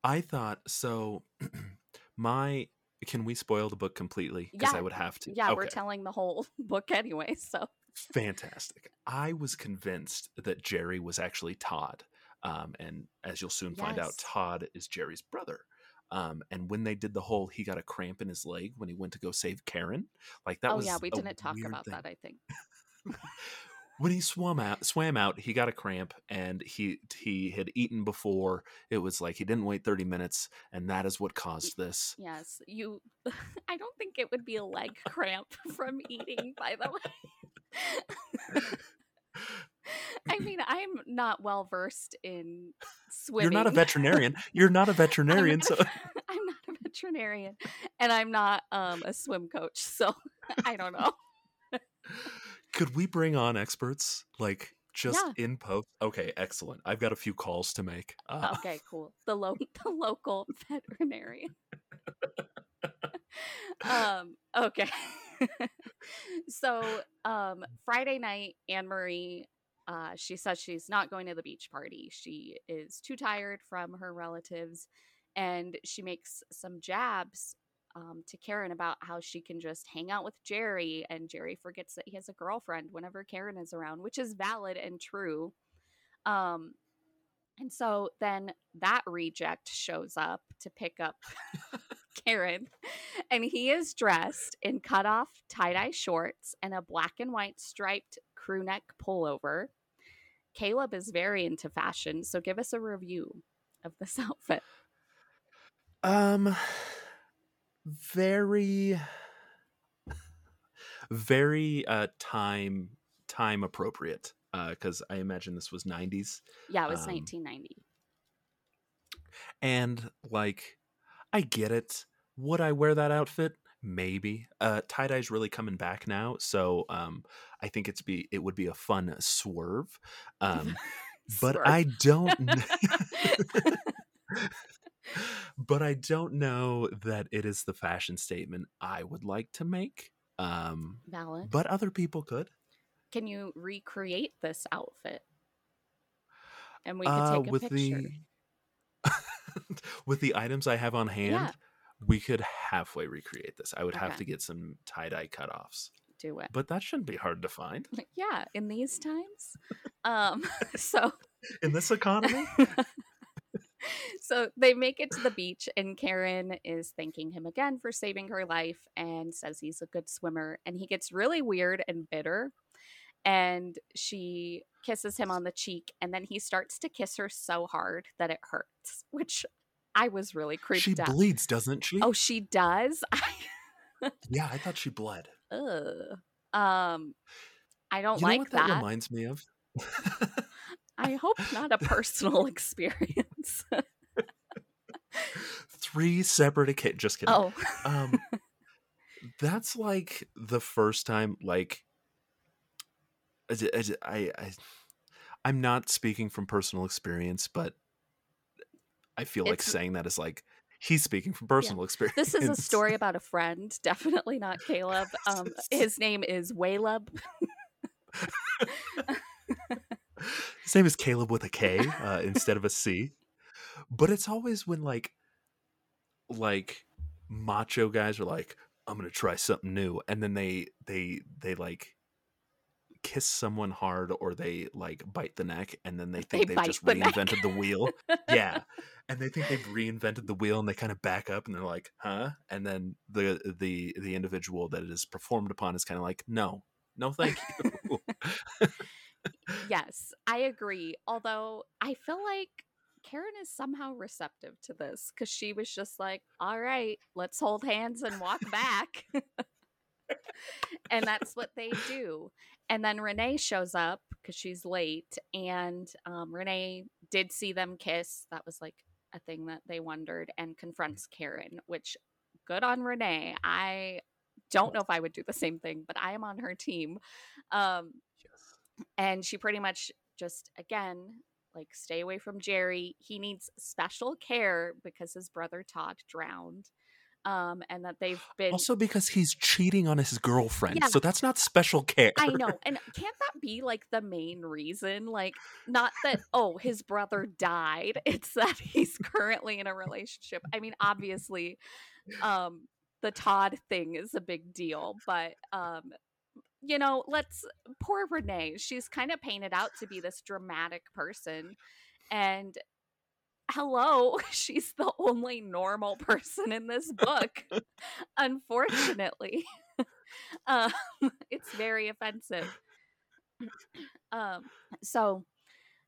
Speaker 2: I thought so my can we spoil the book completely because
Speaker 1: Yeah.
Speaker 2: I would have to.
Speaker 1: yeah, we're telling the whole book anyway. So,
Speaker 2: fantastic. I was convinced that Jerry was actually Todd. Um, and as you'll soon find out, Todd is Jerry's brother. Um, and when they did the whole, he got a cramp in his leg when he went to go save Karen. Like that was
Speaker 1: oh,
Speaker 2: was
Speaker 1: yeah, we didn't talk about
Speaker 2: thing.
Speaker 1: that, I think.
Speaker 2: when he swam out swam out he got a cramp and he he had eaten before it was like he didn't wait 30 minutes and that is what caused this
Speaker 1: Yes, you. I don't think it would be a leg cramp from eating, by the way. I mean, I'm not well versed in swimming.
Speaker 2: you're not a veterinarian you're not a
Speaker 1: I'm
Speaker 2: veterinarian
Speaker 1: not-
Speaker 2: so
Speaker 1: I'm not a veterinarian, and I'm not um, a swim coach, so I don't know.
Speaker 2: could we bring on experts like just
Speaker 1: Yeah.
Speaker 2: in post okay excellent i've got a few calls to make uh,
Speaker 1: Okay, cool. The lo- the local veterinarian. um, okay. so, um, Friday night, Anne Marie, uh, she says she's not going to the beach party. She is too tired from her relatives, and she makes some jabs um, to Karen about how she can just hang out with Jerry, and Jerry forgets that he has a girlfriend whenever Karen is around, which is valid and true. Um, and so then that reject shows up to pick up Karen, and he is dressed in cut off tie dye shorts and a black and white striped crew neck pullover. Caleb is very into fashion, so give us a review of this outfit.
Speaker 2: um very very uh time time appropriate uh because i imagine this was 90s
Speaker 1: Yeah, it was
Speaker 2: Um,
Speaker 1: 1990.
Speaker 2: and like i get it would i wear that outfit maybe uh tie-dye's really coming back now so um i think it's be it would be a fun swerve um but i don't but i don't know that it is the fashion statement i would like to make um
Speaker 1: Valid.
Speaker 2: but other people could
Speaker 1: Can you recreate this outfit? And we could
Speaker 2: uh
Speaker 1: take a
Speaker 2: with
Speaker 1: picture.
Speaker 2: the with the items i have on hand
Speaker 1: Yeah.
Speaker 2: We could halfway recreate this. I would have to get some tie-dye cutoffs.
Speaker 1: Do it.
Speaker 2: but that shouldn't be hard to find.
Speaker 1: Yeah, in these times. Um, so
Speaker 2: in this economy?
Speaker 1: So they make it to the beach and Karen is thanking him again for saving her life and says he's a good swimmer and he gets really weird and bitter and she kisses him on the cheek and then he starts to kiss her so hard that it hurts which I was really creeped
Speaker 2: she
Speaker 1: out.
Speaker 2: bleeds doesn't she
Speaker 1: Oh, she does.
Speaker 2: yeah i thought she bled
Speaker 1: Ugh. Um I don't
Speaker 2: you know
Speaker 1: like
Speaker 2: what that,
Speaker 1: that.
Speaker 2: reminds me of
Speaker 1: I hope not a personal experience.
Speaker 2: three separate occasions just kidding
Speaker 1: oh,
Speaker 2: um that's like the first time like I, I, I i'm not speaking from personal experience but i feel like saying that is like he's speaking from personal experience
Speaker 1: this is a story about a friend, definitely not Caleb. Um, his name is Waleb.
Speaker 2: his name is caleb with a k uh, instead of a c but it's always when like like macho guys are like i'm gonna try something new and then they they they like kiss someone hard or they like bite the neck and then they think
Speaker 1: They
Speaker 2: have just
Speaker 1: the neck.
Speaker 2: reinvented the wheel. yeah. And they think they've reinvented the wheel and they kind of back up and they're like, huh? And then the the the individual that it is performed upon is kind of like, no, no thank you.
Speaker 1: yes, I agree. Although I feel like Karen is somehow receptive to this because she was just like, all right, let's hold hands and walk back. and that's what they do. And then Renee shows up because she's late, and um, Renee did see them kiss. That was like a thing that they wondered, and confronts Karen, which good on Renee. I don't know if I would do the same thing, but I am on her team. Um,
Speaker 2: yes.
Speaker 1: and she pretty much just again like stay away from jerry he needs special care because his brother todd drowned um and that they've been
Speaker 2: Also because he's cheating on his girlfriend.
Speaker 1: Yeah.
Speaker 2: So that's not special care.
Speaker 1: i know and can't that be like the main reason like not that oh his brother died it's that he's currently in a relationship i mean obviously um the todd thing is a big deal but um you know, let's poor Renee. She's kind of painted out to be this dramatic person. And hello, she's the only normal person in this book, unfortunately. um, it's very offensive. Um, so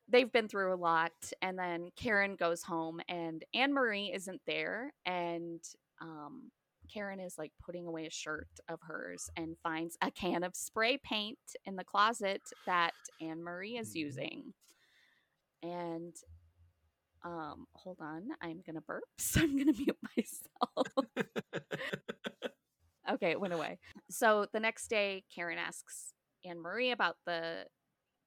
Speaker 1: they've been through a lot. And then Karen goes home, and Anne Marie isn't there. And um, Karen is like putting away a shirt of hers and finds a can of spray paint in the closet that Anne Marie is
Speaker 2: Mhm.
Speaker 1: using. And um hold on, I'm going to burp. So I'm going to mute myself. okay, it went away. So the next day Karen asks Anne Marie about the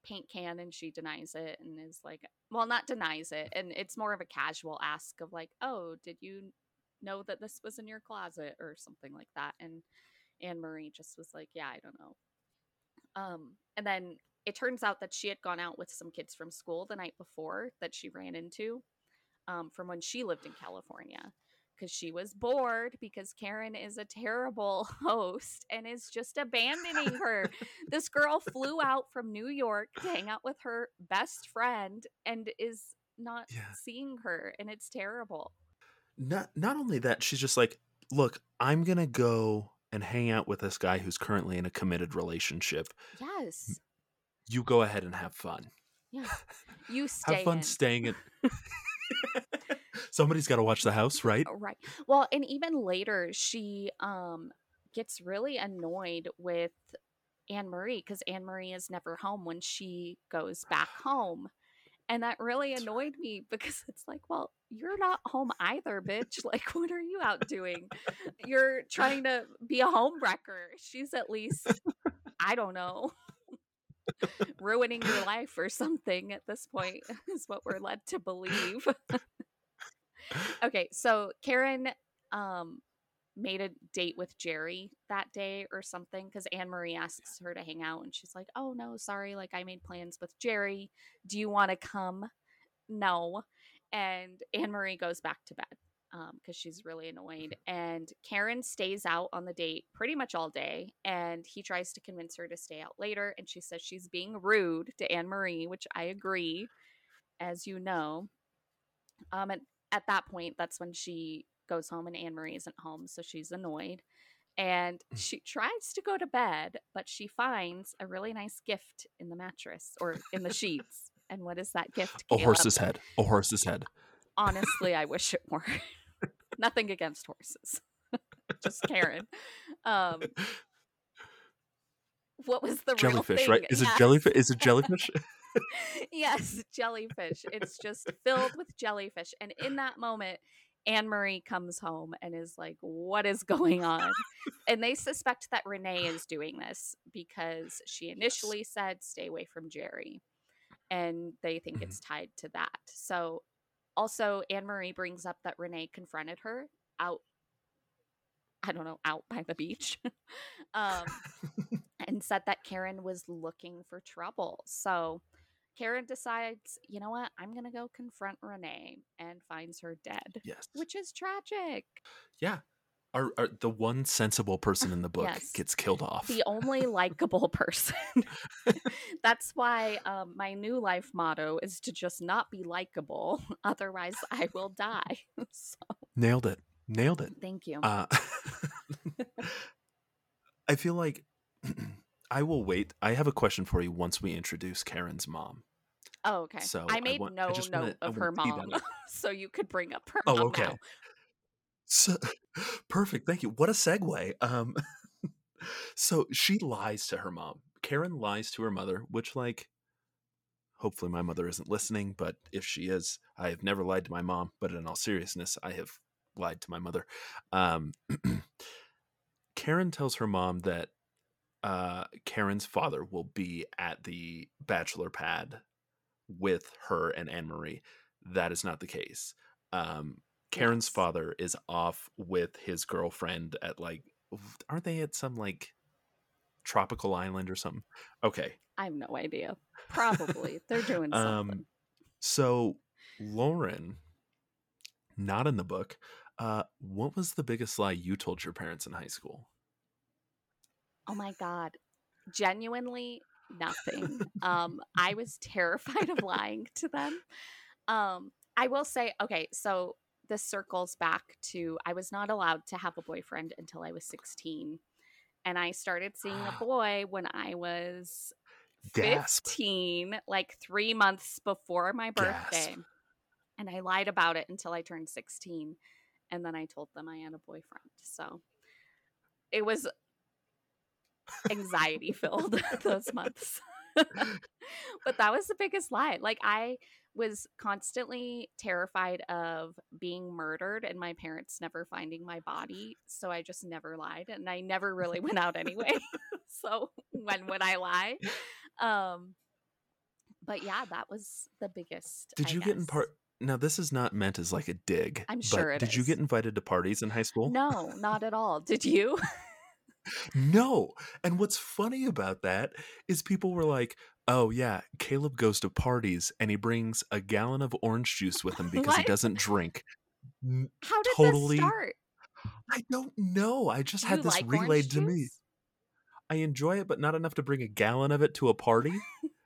Speaker 1: paint can and she denies it and is like well not denies it and it's more of a casual ask of like oh did you know that this was in your closet or something like that and anne marie just was like yeah i don't know um and then it turns out that she had gone out with some kids from school the night before that she ran into um, from when she lived in california because she was bored because karen is a terrible host and is just abandoning her this girl flew out from new york to hang out with her best friend and is not
Speaker 2: Yeah.
Speaker 1: seeing her and it's terrible
Speaker 2: not not only that, she's just like, look, I'm gonna go and hang out with this guy who's currently in a committed relationship.
Speaker 1: yes
Speaker 2: You go ahead and have fun.
Speaker 1: Yeah. You stay
Speaker 2: have fun
Speaker 1: in.
Speaker 2: staying in. Somebody's got to watch the house, right?
Speaker 1: Right. Well, and even later she um gets really annoyed with Anne Marie because Anne Marie is never home when she goes back home. And that really annoyed me because it's like, well, you're not home either, bitch. Like, what are you out doing? You're trying to be a home wrecker. She's at least, I don't know, ruining your life or something at this point, is what we're led to believe. okay, so Karen um made a date with Jerry that day or something because Anne Marie asks her to hang out and she's like, Oh no, sorry, like I made plans with Jerry. Do you want to come? No. And Anne Marie goes back to bed because she's really annoyed. And Karen stays out on the date pretty much all day. And he tries to convince her to stay out later. And she says she's being rude to Anne Marie, which I agree, as you know. Um, and at that point, that's when she goes home and Anne Marie isn't home. So she's annoyed. And
Speaker 2: Mm.
Speaker 1: she tries to go to bed, but she finds a really nice gift in the mattress or in the sheets. And what is that gift?
Speaker 2: A horse's head. A horse's head.
Speaker 1: Honestly i wish it were nothing against horses just karen um what was the real
Speaker 2: Jellyfish,
Speaker 1: thing?
Speaker 2: right? Is
Speaker 1: Yes.
Speaker 2: it jellyfish? Is it jellyfish?
Speaker 1: yes jellyfish it's just filled with jellyfish and in that moment anne marie comes home and is like what is going on and they suspect that renee is doing this because she initially said stay away from jerry and they think it's tied to that so also anne marie brings up that renee confronted her out i don't know out by the beach um, and said that karen was looking for trouble so karen decides you know what i'm gonna go confront renee and finds her dead
Speaker 2: yes.
Speaker 1: which is tragic
Speaker 2: Yeah. Our, our, the one sensible person in the book
Speaker 1: Yes.
Speaker 2: gets killed off.
Speaker 1: the only likable person. That's why um, my new life motto is to just not be likable. Otherwise, I will die. so,
Speaker 2: Nailed it. Nailed it.
Speaker 1: thank you.
Speaker 2: Uh, I feel like I will wait. I have a question for you once we introduce Karen's mom.
Speaker 1: oh, okay.
Speaker 2: so
Speaker 1: I
Speaker 2: I
Speaker 1: made
Speaker 2: want-
Speaker 1: no
Speaker 2: just
Speaker 1: note
Speaker 2: wanna-
Speaker 1: of her
Speaker 2: wanna tee that
Speaker 1: mom, so you could bring up her
Speaker 2: Oh, okay.
Speaker 1: now.
Speaker 2: So, perfect. Thank you. What a segue. Um, so she lies to her mom. Karen lies to her mother, which, like, hopefully my mother isn't listening, but if she is, I have never lied to my mom. But in all seriousness, I have lied to my mother. Um, Karen tells her mom that uh, Karen's father will be at the bachelor pad with her and Anne Marie. That is not the case. Um, Karen's
Speaker 1: Yes.
Speaker 2: father is off with his girlfriend at like, aren't they at some like tropical island or something? Okay.
Speaker 1: I have no idea. Probably they're doing something.
Speaker 2: Um, so Lauren, not in the book. Uh, what was the biggest lie you told your parents in high school?
Speaker 1: oh my god, genuinely nothing. um, I was terrified of lying to them. Um, I will say, okay, so this circles back to I was not allowed to have a boyfriend until I was 16. And I started seeing a ah. boy when I was
Speaker 2: Gasp.
Speaker 1: 15, like three months before my
Speaker 2: Gasp.
Speaker 1: birthday. And I lied about it until I turned 16. And then I told them I had a boyfriend. So it was anxiety filled those months. but that was the biggest lie. Like I was constantly terrified of being murdered and my parents never finding my body. So I just never lied and I never really went out anyway. so when would I lie? Um but yeah, that was the biggest.
Speaker 2: Did
Speaker 1: I
Speaker 2: you get in part? Now this is not meant as like a dig.
Speaker 1: I'm
Speaker 2: but
Speaker 1: sure it
Speaker 2: Did you get invited to parties in high school?
Speaker 1: No, not at all. Did you?
Speaker 2: No. And what's funny about that is people were like, "Oh yeah, Caleb goes to parties and he brings a gallon of orange juice with him because he doesn't drink."
Speaker 1: How did
Speaker 2: Totally
Speaker 1: this start?
Speaker 2: I don't know. I just
Speaker 1: Do
Speaker 2: had this
Speaker 1: like
Speaker 2: relayed to me. I enjoy it, but not enough to bring a gallon of it to a party.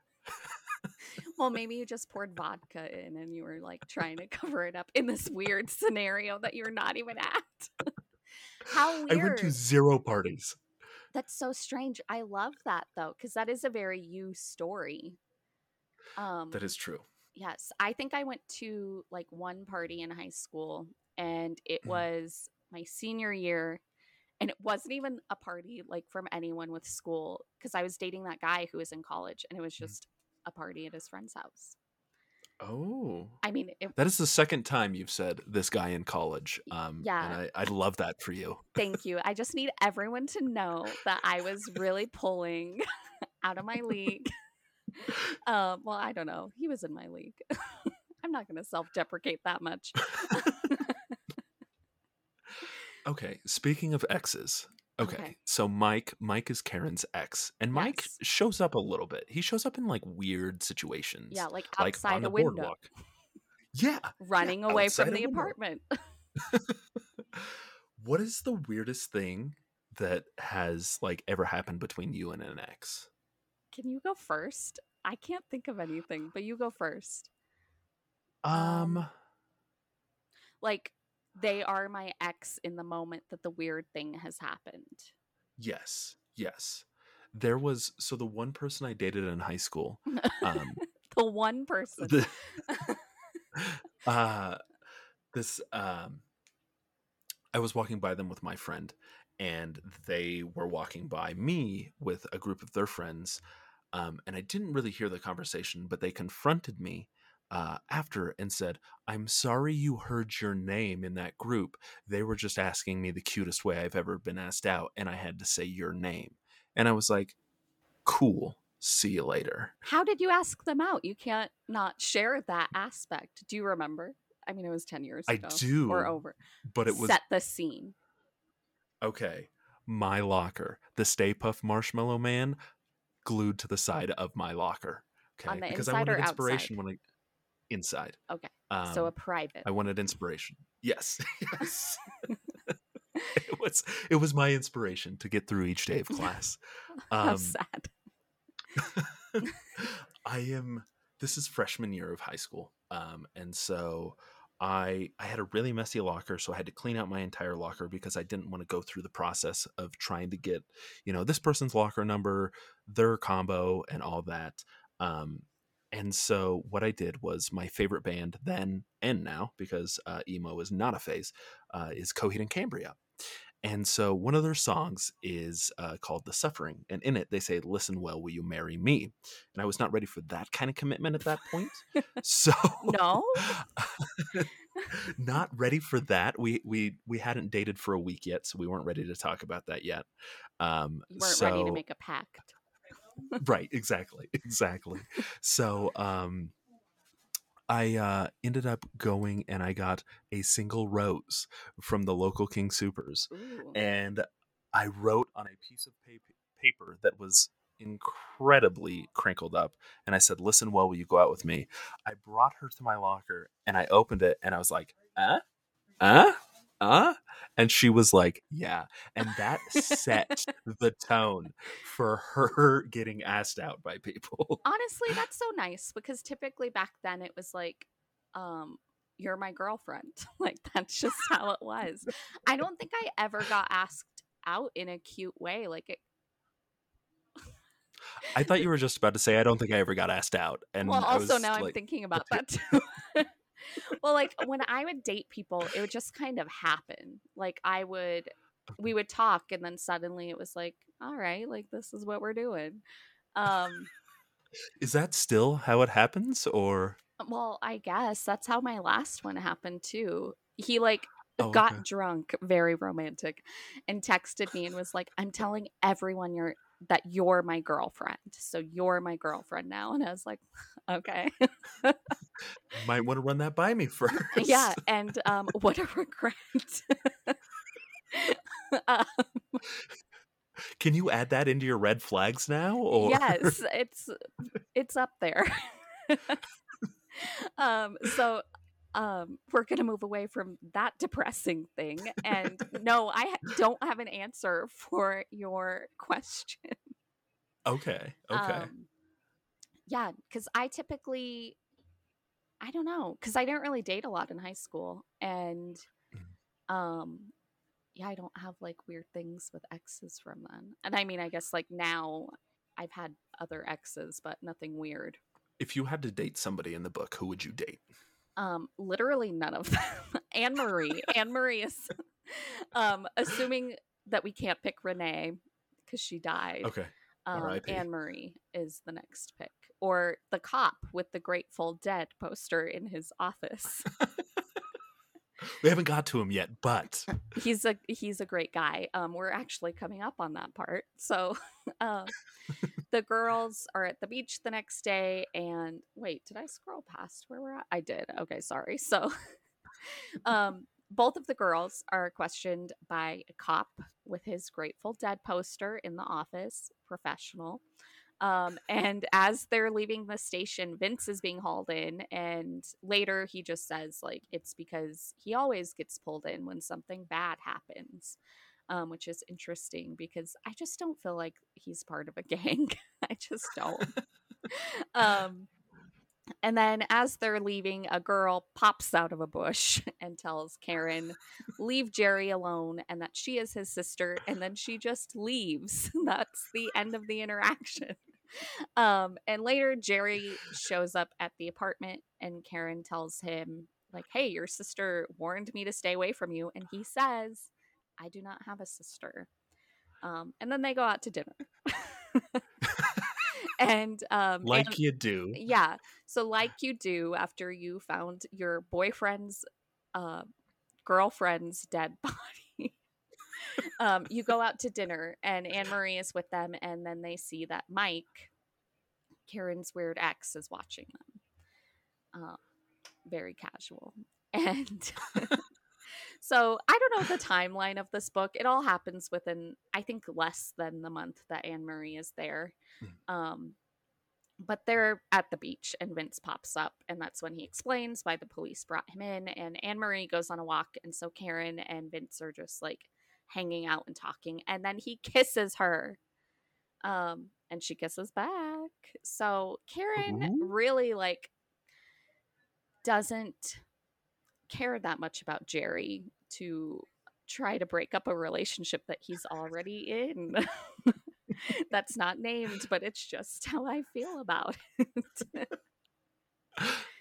Speaker 1: Well, maybe you just poured vodka in and you were like trying to cover it up in this weird scenario that you're not even at. How
Speaker 2: I went to zero parties.
Speaker 1: That's so strange. I love that though, because that is a very you story. Um,
Speaker 2: That is true.
Speaker 1: yes, I think I went to like one party in high school, and it
Speaker 2: Mhm.
Speaker 1: was my senior year, and it wasn't even a party like from anyone with school because I was dating that guy who was in college, and it was
Speaker 2: Mhm.
Speaker 1: just a party at his friend's house.
Speaker 2: Oh.
Speaker 1: I mean, it,
Speaker 2: That is the second time you've said this guy in college. Um,
Speaker 1: Yeah.
Speaker 2: And I, I love that for you.
Speaker 1: Thank you. I just need everyone to know that I was really pulling out of my league. Um, well, I don't know. He was in my league. I'm not going to self deprecate that much.
Speaker 2: Okay. Speaking of exes. Okay.
Speaker 1: Okay.
Speaker 2: So Mike, Mike is Karen's ex, and Mike
Speaker 1: Yes.
Speaker 2: shows up a little bit. He shows up in like weird situations.
Speaker 1: Yeah, like
Speaker 2: like
Speaker 1: outside
Speaker 2: on
Speaker 1: a
Speaker 2: the
Speaker 1: window,
Speaker 2: boardwalk. Yeah.
Speaker 1: running away from the
Speaker 2: window.
Speaker 1: apartment.
Speaker 2: what is the weirdest thing that has like ever happened between you and an ex?
Speaker 1: Can you go first? I can't think of anything, but you go first.
Speaker 2: Um,
Speaker 1: Um, Like, they are my ex in the moment that the weird thing has happened.
Speaker 2: yes. Yes. There was so the one person I dated in high school, um
Speaker 1: the one person.
Speaker 2: the, uh this um I was walking by them with my friend and they were walking by me with a group of their friends um and I didn't really hear the conversation but they confronted me uh, after and said, I'm sorry you heard your name in that group. They were just asking me the cutest way I've ever been asked out, and I had to say your name. And I was like, cool. See you later.
Speaker 1: How did you ask them out? You can't not share that aspect. Do you remember? I mean, it was 10 years
Speaker 2: I
Speaker 1: ago.
Speaker 2: do,
Speaker 1: Or over.
Speaker 2: But it was
Speaker 1: Set the scene.
Speaker 2: okay. My locker, the Stay Puft Marshmallow Man, glued to the side of my locker. Okay, because I wanted inspiration when I inside.
Speaker 1: Okay.
Speaker 2: Um,
Speaker 1: so a private.
Speaker 2: I wanted inspiration. Yes, yes. it was it was my inspiration to get through each day of class.
Speaker 1: How
Speaker 2: Um,
Speaker 1: sad.
Speaker 2: I am. This is freshman year of high school, um, and so I I had a really messy locker, so I had to clean out my entire locker because I didn't want to go through the process of trying to get you know this person's locker number, their combo, and all that. Um, and so what I did was my favorite band then and now because uh, emo is not a phase uh, is Coheed and Cambria. And so one of their songs is uh, called The Suffering. And in it, they say, Listen well, will you marry me? And I was not ready for that kind of commitment at that point. So,
Speaker 1: No?
Speaker 2: not ready for that. We, we, we hadn't dated for a week yet, so we weren't ready to talk about that yet. Um,
Speaker 1: You weren't
Speaker 2: so,
Speaker 1: ready to make a pact.
Speaker 2: Right exactly exactly. So um i uh ended up going and i got a single rose from the local King Soopers
Speaker 1: Ooh.
Speaker 2: and i wrote on a piece of pa- paper that was incredibly crinkled up and i said listen well will you go out with me? I brought her to my locker and i opened it and i was like uh? Uh uh and she was like yeah and that set the tone for her getting asked out by people
Speaker 1: Honestly, that's so nice because typically back then it was like, um, you're my girlfriend. like that's just how it was. I don't think I ever got asked out in a cute way. Like it
Speaker 2: i thought you were just about to say i don't think i ever got asked out and
Speaker 1: well also now i'm thinking about that too well like when i would date people it would just kind of happen. Like i would we would talk and then suddenly it was like all right like this is what we're doing. Um
Speaker 2: is that still how it happens or?
Speaker 1: Well i guess that's how my last one happened too. He like
Speaker 2: Oh,
Speaker 1: got
Speaker 2: okay.
Speaker 1: drunk very romantic and texted me and was like i'm telling everyone you're that you're my girlfriend. So you're my girlfriend now. And i was like okay
Speaker 2: might want to run that by me first.
Speaker 1: Yeah and um what a regret. Uh,
Speaker 2: can you add that into your red flags now or?
Speaker 1: Yes it's it's up there. Um so um we're gonna move away from that depressing thing and no i ha- don't have an answer for your question.
Speaker 2: Okay okay.
Speaker 1: Um, yeah, because I typically, I don't know, because I didn't really date a lot in high school, and
Speaker 2: Mhm.
Speaker 1: um, yeah, I don't have like weird things with exes from then. And I mean, I guess like now I've had other exes, but nothing weird.
Speaker 2: if you had to date somebody in the book who would you date
Speaker 1: Um, literally none of them. Anne Marie. Anne Marie is, um, assuming that we can't pick Renee because she died.
Speaker 2: okay
Speaker 1: um, Anne Marie is the next pick, or the cop with the Grateful Dead poster in his office.
Speaker 2: we haven't got to him yet but
Speaker 1: he's a he's a great guy. Um, we're actually coming up on that part. So, uh, the girls are at the beach the next day, and wait, did I scroll past where we're at? I did. Okay, sorry. So, um, both of the girls are questioned by a cop with his Grateful Dead poster in the office, professional. Um, and as they're leaving the station, Vince is being hauled in, and later he just says like it's because he always gets pulled in when something bad happens, um, which is interesting because I just don't feel like he's part of a gang. I just don't. um, and then as they're leaving, a girl pops out of a bush and tells Karen, leave Jerry alone and that she is his sister. And then she just leaves. That's the end of the interaction. Um, and later, Jerry shows up at the apartment and Karen tells him, like, hey, your sister warned me to stay away from you. And he says, I do not have a sister. Um, and then they go out to dinner. and um,
Speaker 2: like
Speaker 1: and-
Speaker 2: you do
Speaker 1: yeah. So, like you do after you found your boyfriend's uh, girlfriend's dead body, um, you go out to dinner, and Anne Marie is with them, and then they see that Mike, Karen's weird ex, is watching them. Uh, very casual. And so, I don't know the timeline of this book. It all happens within, I think, less than the month that Anne Marie is there. Um, but they're at the beach and Vince pops up and that's when he explains why the police brought him in and Anne Marie goes on a walk and so Karen and Vince are just like hanging out and talking and then he kisses her um and she kisses back. So karen
Speaker 2: Ooh.
Speaker 1: really like doesn't care that much about jerry to try to break up a relationship that he's already in. That's not named but it's just how i feel about it.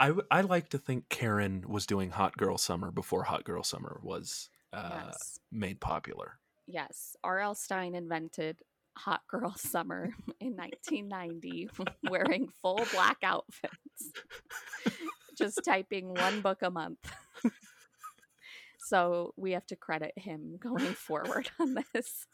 Speaker 2: I, I like to think Karen was doing Hot Girl Summer before Hot Girl Summer was uh,
Speaker 1: yes
Speaker 2: made popular.
Speaker 1: Yes, R.L. Stine invented Hot Girl Summer in 1990, wearing full black outfits, just typing one book a month. so we have to credit him going forward on this.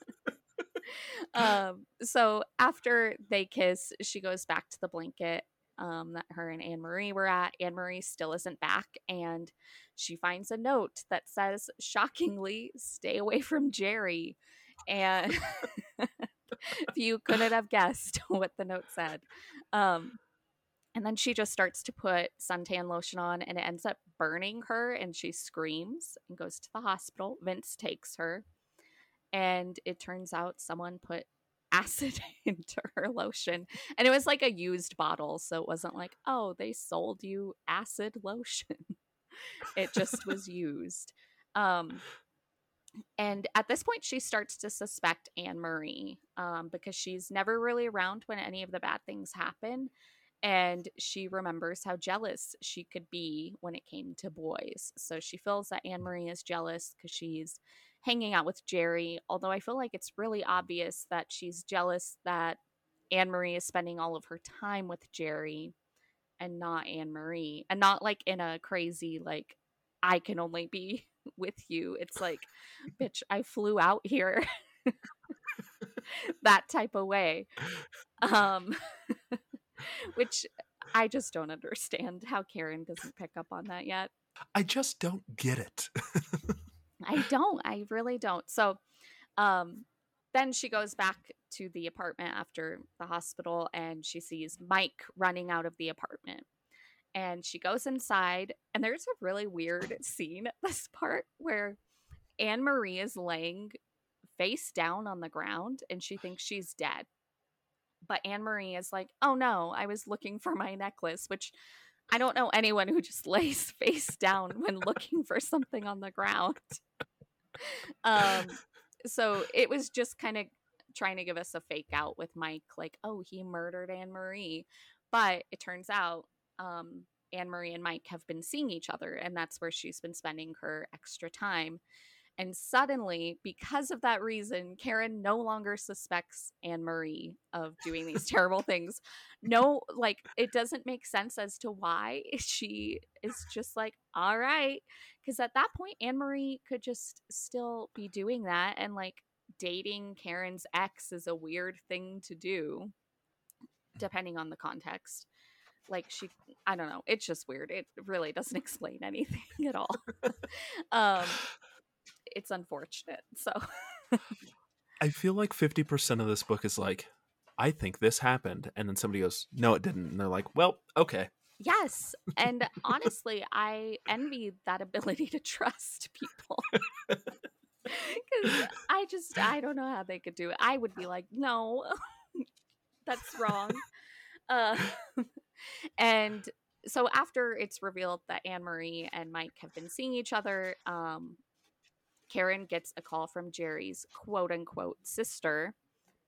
Speaker 1: um, so after they kiss, she goes back to the blanket um, that her and Anne Marie were at. Anne Marie still isn't back, and she finds a note that says, shockingly, stay away from Jerry. And if you couldn't have guessed what the note said. Um, and then she just starts to put suntan lotion on and it ends up burning her and she screams and goes to the hospital. Vince takes her and it turns out someone put acid into her lotion and it was like a used bottle so it wasn't like oh they sold you acid lotion. It just was used. Um and at this point she starts to suspect anne marie um, because she's never really around when any of the bad things happen and she remembers how jealous she could be when it came to boys. So she feels that anne marie is jealous because she's hanging out with Jerry, although I feel like it's really obvious that she's jealous that Anne Marie is spending all of her time with Jerry and not Anne Marie. And not like in a crazy, like, I can only be with you. It's like, bitch, I flew out here. that type of way. Um, which I just don't understand how Karen doesn't pick up on that yet.
Speaker 2: I just don't get it.
Speaker 1: I don't. I really don't. So um then she goes back to the apartment after the hospital and she sees Mike running out of the apartment. And she goes inside and there's a really weird scene at this part where Anne Marie is laying face down on the ground and she thinks she's dead. But Anne Marie is like, "Oh no, I was looking for my necklace," which I don't know anyone who just lays face down when looking for something on the ground. Um, so it was just kind of trying to give us a fake out with Mike, like, oh, he murdered Anne Marie. But it turns out um, Anne Marie and Mike have been seeing each other, and that's where she's been spending her extra time. And suddenly, because of that reason, Karen no longer suspects Anne Marie of doing these terrible things. No, like, it doesn't make sense as to why she is just like, all right. Because at that point, Anne Marie could just still be doing that. And like, dating Karen's ex is a weird thing to do, depending on the context. Like, she, I don't know. It's just weird. It really doesn't explain anything at all. um, it's unfortunate. So
Speaker 2: I feel like 50% of this book is like, I think this happened. And then somebody goes, no, it didn't. And they're like, well, okay.
Speaker 1: Yes. And honestly, I envy that ability to trust people. Because I just, I don't know how they could do it. I would be like, no, that's wrong. Uh, and so after it's revealed that Anne Marie and Mike have been seeing each other, um, Karen gets a call from Jerry's quote unquote sister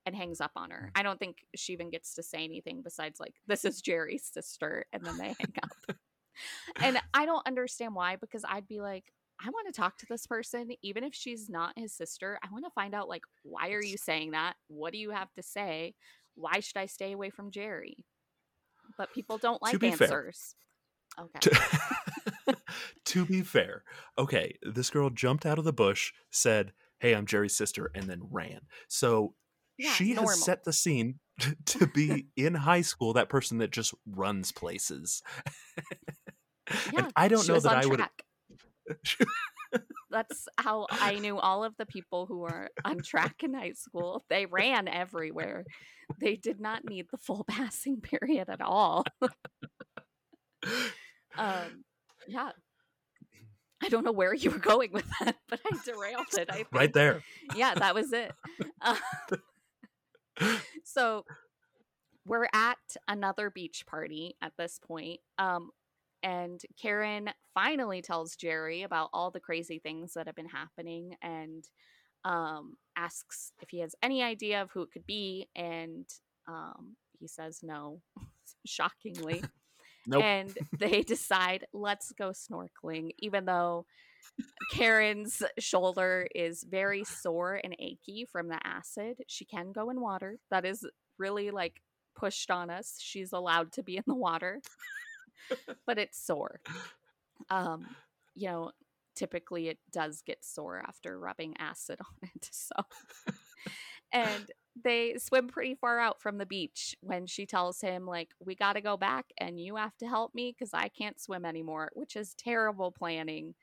Speaker 1: and hangs up on her. I don't think she even gets to say anything besides, like, this is Jerry's sister. And then they hang up. and I don't understand why, because I'd be like, I want to talk to this person, even if she's not his sister. I want to find out, like, why are you saying that? What do you have to say? Why should I stay away from Jerry? But people don't like answers. Fair, okay.
Speaker 2: To, be fair, okay, this girl jumped out of the bush, said, Hey, I'm Jerry's sister, and then ran. So yeah, she normal. has set the scene to be in high school that person that just runs places.
Speaker 1: yeah, and I don't know that I would. That's how I knew all of the people who were on track in high school. They ran everywhere. They did not need the full passing period at all. um, yeah. I don't know where you were going with that, but I derailed it. I
Speaker 2: right there.
Speaker 1: Yeah, that was it. Uh, so we're at another beach party at this point. Um, and Karen finally tells Jerry about all the crazy things that have been happening and um, asks if he has any idea of who it could be. And um, he says no, shockingly.
Speaker 2: Nope.
Speaker 1: And they decide, let's go snorkeling, even though Karen's shoulder is very sore and achy from the acid. She can go in water. That is really like pushed on us. She's allowed to be in the water, but it's sore. Um, you know, typically it does get sore after rubbing acid on it. So, and they swim pretty far out from the beach when she tells him, like, we got to go back and you have to help me because I can't swim anymore, which is terrible planning.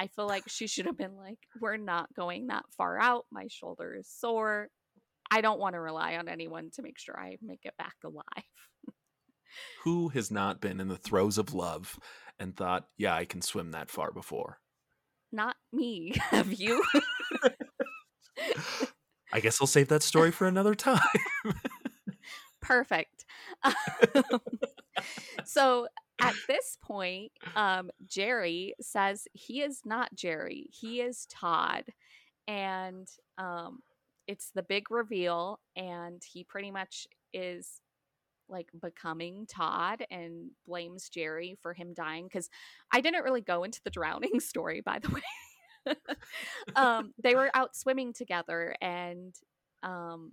Speaker 1: I feel like she should have been like, we're not going that far out. My shoulder is sore. I don't want to rely on anyone to make sure I make it back alive.
Speaker 2: Who has not been in the throes of love and thought, yeah, I can swim that far before?
Speaker 1: Not me. Have you?
Speaker 2: I guess I'll save that story for another time.
Speaker 1: Perfect. so at this point, um, Jerry says he is not Jerry, he is Todd. And um, it's the big reveal, and he pretty much is like becoming Todd and blames Jerry for him dying. Because I didn't really go into the drowning story, by the way. um, they were out swimming together, and um,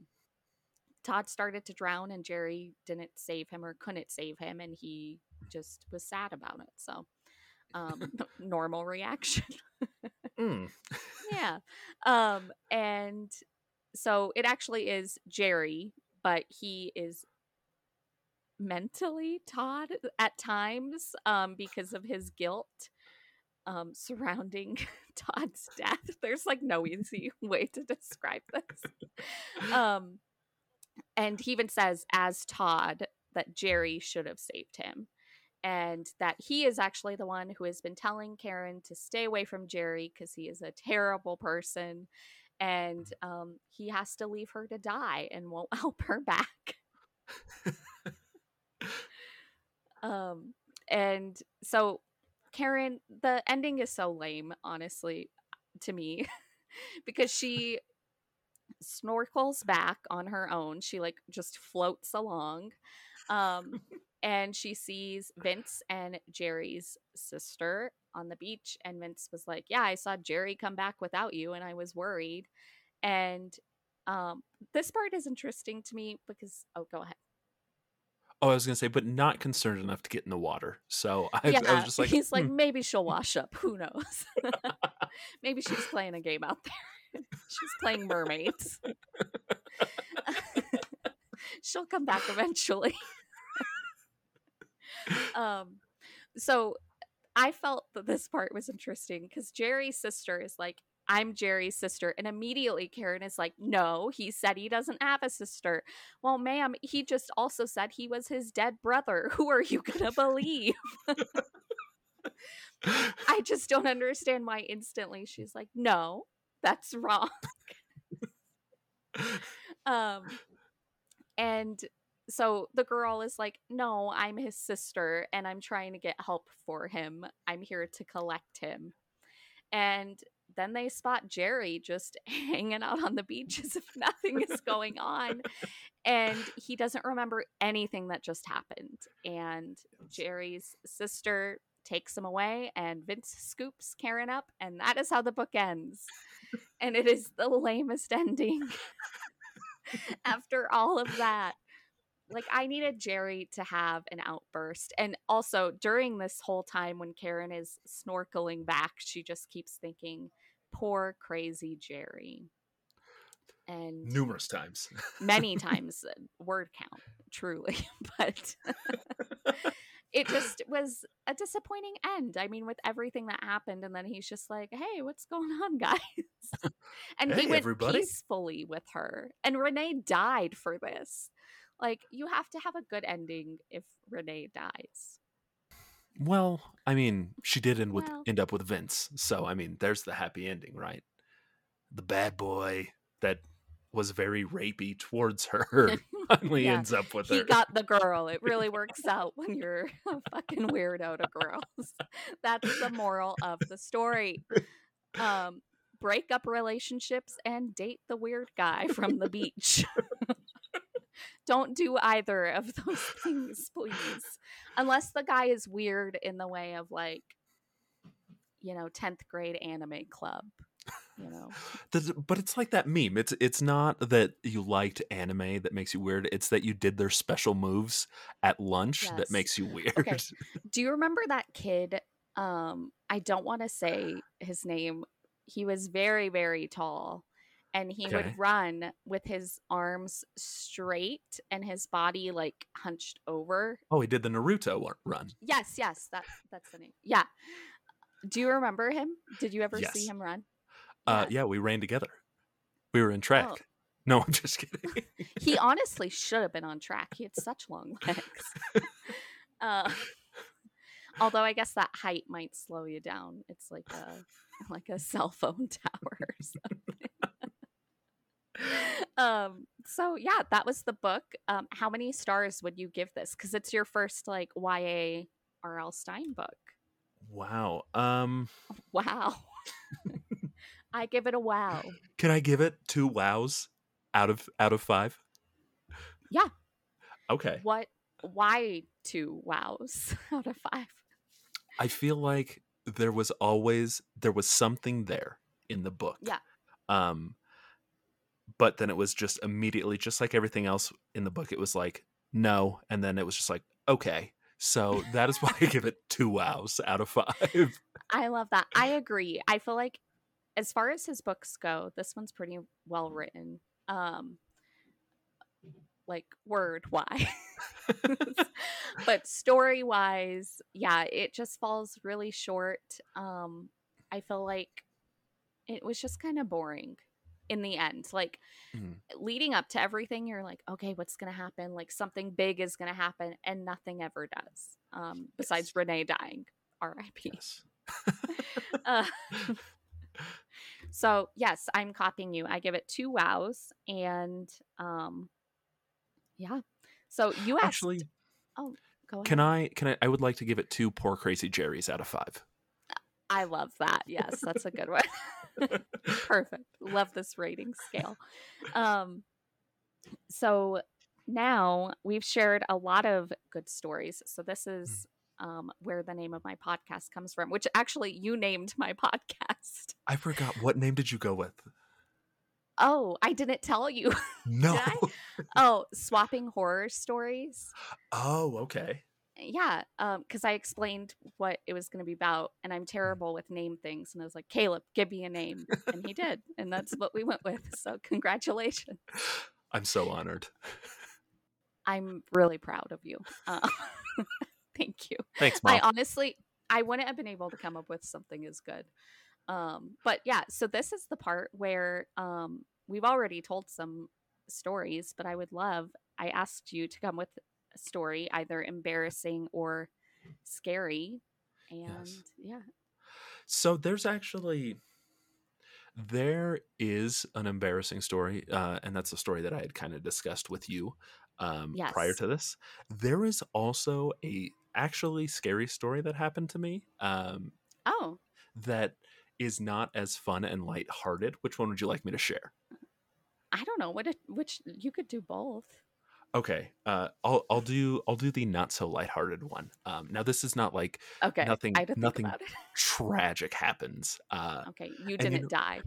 Speaker 1: Todd started to drown, and Jerry didn't save him or couldn't save him, and he just was sad about it. So, um, normal reaction.
Speaker 2: Mm.
Speaker 1: yeah. Um, and so it actually is Jerry, but he is mentally Todd at times um, because of his guilt um, surrounding Todd's death. There's like no easy way to describe this. Um, and he even says, as Todd, that Jerry should have saved him. And that he is actually the one who has been telling Karen to stay away from Jerry because he is a terrible person and um, he has to leave her to die and won't help her back. um, and so Karen, the ending is so lame, honestly, to me, because she snorkels back on her own. She like just floats along. Um, and she sees Vince and Jerry's sister on the beach. And Vince was like, Yeah, I saw Jerry come back without you, and I was worried. And um, this part is interesting to me because, oh, go ahead.
Speaker 2: Oh, I was gonna say, but not concerned enough to get in the water. So I,
Speaker 1: yeah,
Speaker 2: I was just like,
Speaker 1: he's like,
Speaker 2: hmm.
Speaker 1: maybe she'll wash up. Who knows? maybe she's playing a game out there. she's playing mermaids. she'll come back eventually. um, so I felt that this part was interesting because Jerry's sister is like, I'm Jerry's sister. And immediately Karen is like, No, he said he doesn't have a sister. Well, ma'am, he just also said he was his dead brother. Who are you going to believe? I just don't understand why instantly she's like, No, that's wrong. um, and so the girl is like, No, I'm his sister and I'm trying to get help for him. I'm here to collect him. And then they spot Jerry just hanging out on the beach as if nothing is going on. And he doesn't remember anything that just happened. And Jerry's sister takes him away, and Vince scoops Karen up, and that is how the book ends. and it is the lamest ending after all of that like I needed Jerry to have an outburst. And also during this whole time when Karen is snorkeling back, she just keeps thinking, poor crazy Jerry. And
Speaker 2: numerous times.
Speaker 1: many times uh, word count, truly. But it just was a disappointing end. I mean, with everything that happened, and then he's just like, "Hey, what's going on, guys?" and
Speaker 2: hey,
Speaker 1: he went
Speaker 2: everybody.
Speaker 1: peacefully with her. And Renee died for this. Like, you have to have a good ending if Renee dies.
Speaker 2: Well, I mean, she did end with
Speaker 1: Well-
Speaker 2: end up with Vince, so I mean, there's the happy ending, right? The bad boy that was very rapey towards her finally
Speaker 1: Yeah,
Speaker 2: ends up with
Speaker 1: he
Speaker 2: her.
Speaker 1: got the girl. It really works out when you're a fucking weirdo to girls. That's the moral of the story. Um, break up relationships and date the weird guy from the beach. Don't do either of those things, please. Unless the guy is weird in the way of like, you know, 10th grade anime club. You know,
Speaker 2: but it's like that meme. It's it's not that you liked anime that makes you weird. It's that you did their special moves at lunch
Speaker 1: Yes.
Speaker 2: that makes you weird.
Speaker 1: Okay. do you remember that kid? Um, I don't want to say his name. He was very, very tall, and he
Speaker 2: Okay.
Speaker 1: would run with his arms straight and his body like hunched over.
Speaker 2: Oh, he did the Naruto run.
Speaker 1: Yes, yes, that that's the name. Yeah. Do you remember him? Did you ever see him run?
Speaker 2: Uh, yeah, we ran together. We were in track.
Speaker 1: Oh.
Speaker 2: No, I'm just kidding.
Speaker 1: He honestly should have been on track. He had such long legs. uh, although I guess that height might slow you down. It's like a like a cell phone tower or something. um. So yeah, that was the book. Um. How many stars would you give this? Because it's your first like YA R.L. Stine book.
Speaker 2: wow. Um,
Speaker 1: Wow. I give it a wow.
Speaker 2: can I give it two wows out of out of five?
Speaker 1: Yeah.
Speaker 2: Okay.
Speaker 1: What? Why two wows out of five?
Speaker 2: I feel like there was always there was something there in the book.
Speaker 1: Yeah.
Speaker 2: Um but then it was just immediately just like everything else in the book it was like no and then it was just like okay. So that is why I give it two wows out of 5.
Speaker 1: I love that. I agree. I feel like as far as his books go, this one's pretty well written. Um like word wise. but story wise, yeah, it just falls really short. Um I feel like it was just kind of boring in the end. Like
Speaker 2: Mhm.
Speaker 1: leading up to everything, you're like, okay, what's gonna happen? Like something big is gonna happen, and nothing ever does. Um, besides
Speaker 2: Yes.
Speaker 1: Renee dying. R.I.P.
Speaker 2: Yes.
Speaker 1: Uh, so yes, I'm copying you. I give it two wows, and um, yeah. So you asked.
Speaker 2: Actually, Oh,
Speaker 1: go ahead.
Speaker 2: can I can I I would like to give it two poor crazy Jerry's out of 5.
Speaker 1: I love that. Yes, that's a good one. Perfect. Love this rating scale. Um, so now we've shared a lot of good stories. So this is um, where the name of my podcast comes from, which actually you named my podcast.
Speaker 2: I forgot what name did you go with?
Speaker 1: Oh, I didn't tell you.
Speaker 2: No.
Speaker 1: Oh, swapping horror stories.
Speaker 2: Oh, okay.
Speaker 1: Yeah, because I explained what it was going to be about, and I'm terrible with name things. And I was like, Caleb, give me a name, and he did, and that's what we went with. So congratulations.
Speaker 2: I'm so honored.
Speaker 1: I'm really proud of you. Uh, thank you.
Speaker 2: Thanks, mom.
Speaker 1: I honestly, I wouldn't have been able to come up with something as good. Um, but yeah, so this is the part where um, we've already told some stories, but I would love. I asked you to come with story, either embarrassing or scary, and
Speaker 2: Yes.
Speaker 1: yeah,
Speaker 2: So there's actually there is an embarrassing story, uh, and that's a story that I had kind of discussed with you um, prior to this. There is also a actually scary story that happened to me um,
Speaker 1: oh,
Speaker 2: that is not as fun and lighthearted. Which one would you like me to share?
Speaker 1: I don't know what it, which you could do both.
Speaker 2: Okay, uh, I'll I'll do I'll do the not so lighthearted one. Um, now this is not like
Speaker 1: Okay,
Speaker 2: Nothing-
Speaker 1: I had to think
Speaker 2: nothing- tragic happens. Uh,
Speaker 1: Okay, you
Speaker 2: you
Speaker 1: didn't
Speaker 2: know-
Speaker 1: die.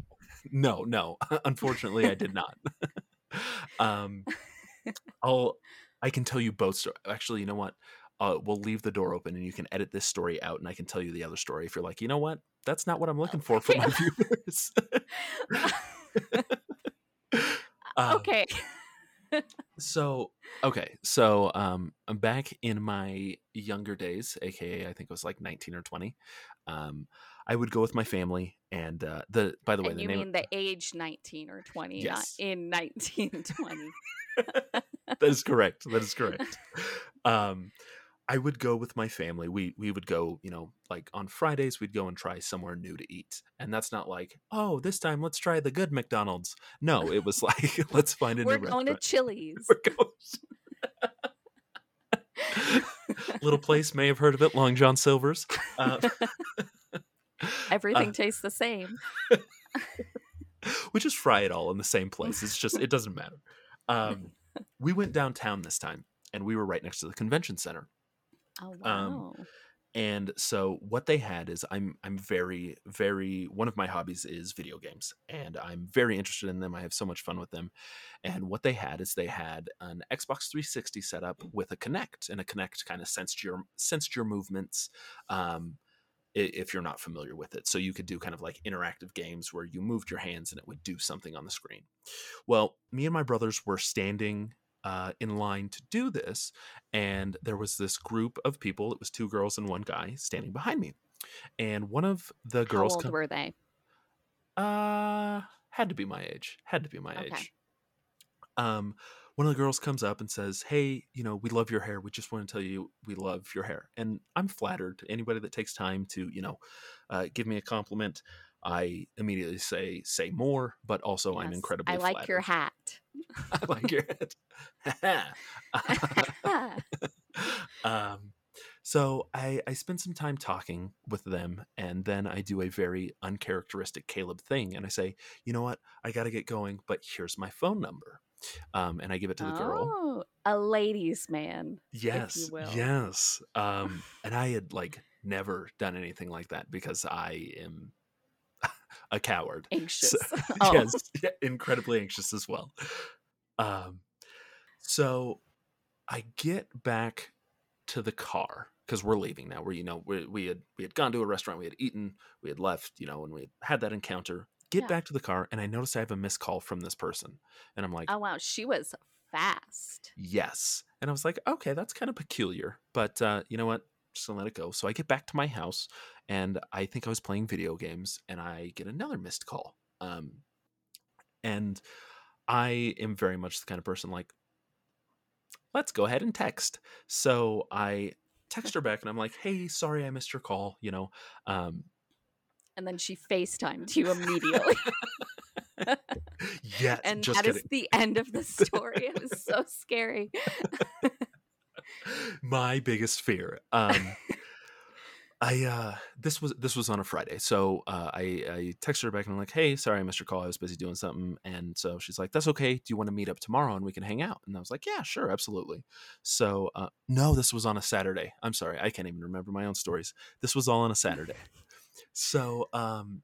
Speaker 2: No, no. Unfortunately, I did not. um, I'll. I can tell you both. Sto- Actually, you know what? Uh, we'll leave the door open, and you can edit this story out, and I can tell you the other story if you're like, you know what? That's not what I'm looking for for my viewers. Um,
Speaker 1: okay.
Speaker 2: So okay, so um, back in my younger days, aka I think it was like 19 or 20. Um, I would go with my family, and uh, the by the way,
Speaker 1: and
Speaker 2: the
Speaker 1: you mean the age 19 or 20,
Speaker 2: Yes.
Speaker 1: not in 1920.
Speaker 2: that is correct. That is correct. Um, I would go with my family. We we would go, you know, like on Fridays we'd go and try somewhere new to eat. And that's not like, oh, this time let's try the good McDonald's. No, it was like let's find a
Speaker 1: We're
Speaker 2: new
Speaker 1: going to. Chili's.
Speaker 2: We're going- Little place may have heard of it, Long John Silver's. Uh,
Speaker 1: Everything tastes the same.
Speaker 2: we just fry it all in the same place. It's just it doesn't matter. Um, we went downtown this time, and we were right next to the convention center.
Speaker 1: Oh wow.
Speaker 2: And so what they had is I'm I'm very very one of my hobbies is video games and I'm very interested in them. I have so much fun with them. And what they had is they had an Xbox 360 setup with a Kinect and a Kinect kind of sensed your sensed your movements um if you're not familiar with it. So you could do kind of like interactive games where you moved your hands and it would do something on the screen. Well, me and my brothers were standing uh, in line to do this, and there was this group of people. It was two girls and one guy standing behind me, and one of the
Speaker 1: How
Speaker 2: girls
Speaker 1: old
Speaker 2: come-
Speaker 1: were they?
Speaker 2: uh had to be my age. Had to be my
Speaker 1: Okay.
Speaker 2: age. Um, one of the girls comes up and says, "Hey, you know, we love your hair. We just want to tell you we love your hair." And I'm flattered. Anybody that takes time to, you know, uh, give me a compliment, I immediately say, "Say more." But also, I'm
Speaker 1: Yes.
Speaker 2: incredibly.
Speaker 1: I like your hat.
Speaker 2: I like your hat. um, so I, I spend some time talking with them, and then I do a very uncharacteristic Caleb thing, and I say, you know what, I got to get going, but here's my phone number, um, and I give it to the girl.
Speaker 1: Oh, a ladies' man.
Speaker 2: Yes, yes, um, and I had like never done anything like that because I am a coward.
Speaker 1: Anxious.
Speaker 2: So-
Speaker 1: oh.
Speaker 2: yes, incredibly anxious as well. Um, so I get back to the car because we're leaving now. We're you know we we had we had gone to a restaurant, we had eaten, we had left, you know, and we had, had that encounter. Get
Speaker 1: Yeah.
Speaker 2: back to the car, and I notice I have a missed call from this person, and I'm like,
Speaker 1: Oh wow, she was fast.
Speaker 2: yes, and I was like, okay, that's kind of peculiar, but uh, you know what? Just gonna let it go. So I get back to my house, and I think I was playing video games, and I get another missed call. Um, and I am very much the kind of person like, let's go ahead and text. So I text her back, and I'm like, hey, sorry I missed your call. You know, um,
Speaker 1: And then she FaceTimed you immediately.
Speaker 2: yeah,
Speaker 1: and that is
Speaker 2: kidding.
Speaker 1: the end of the story. It was so scary.
Speaker 2: my biggest fear. Um, I uh, this was this was on a Friday, so uh, I I texted her back and I'm like, hey, sorry I missed your call. I was busy doing something, and so she's like, that's okay. Do you want to meet up tomorrow and we can hang out? And I was like, yeah, sure, absolutely. So uh, no, this was on a Saturday. I'm sorry, I can't even remember my own stories. This was all on a Saturday. So um,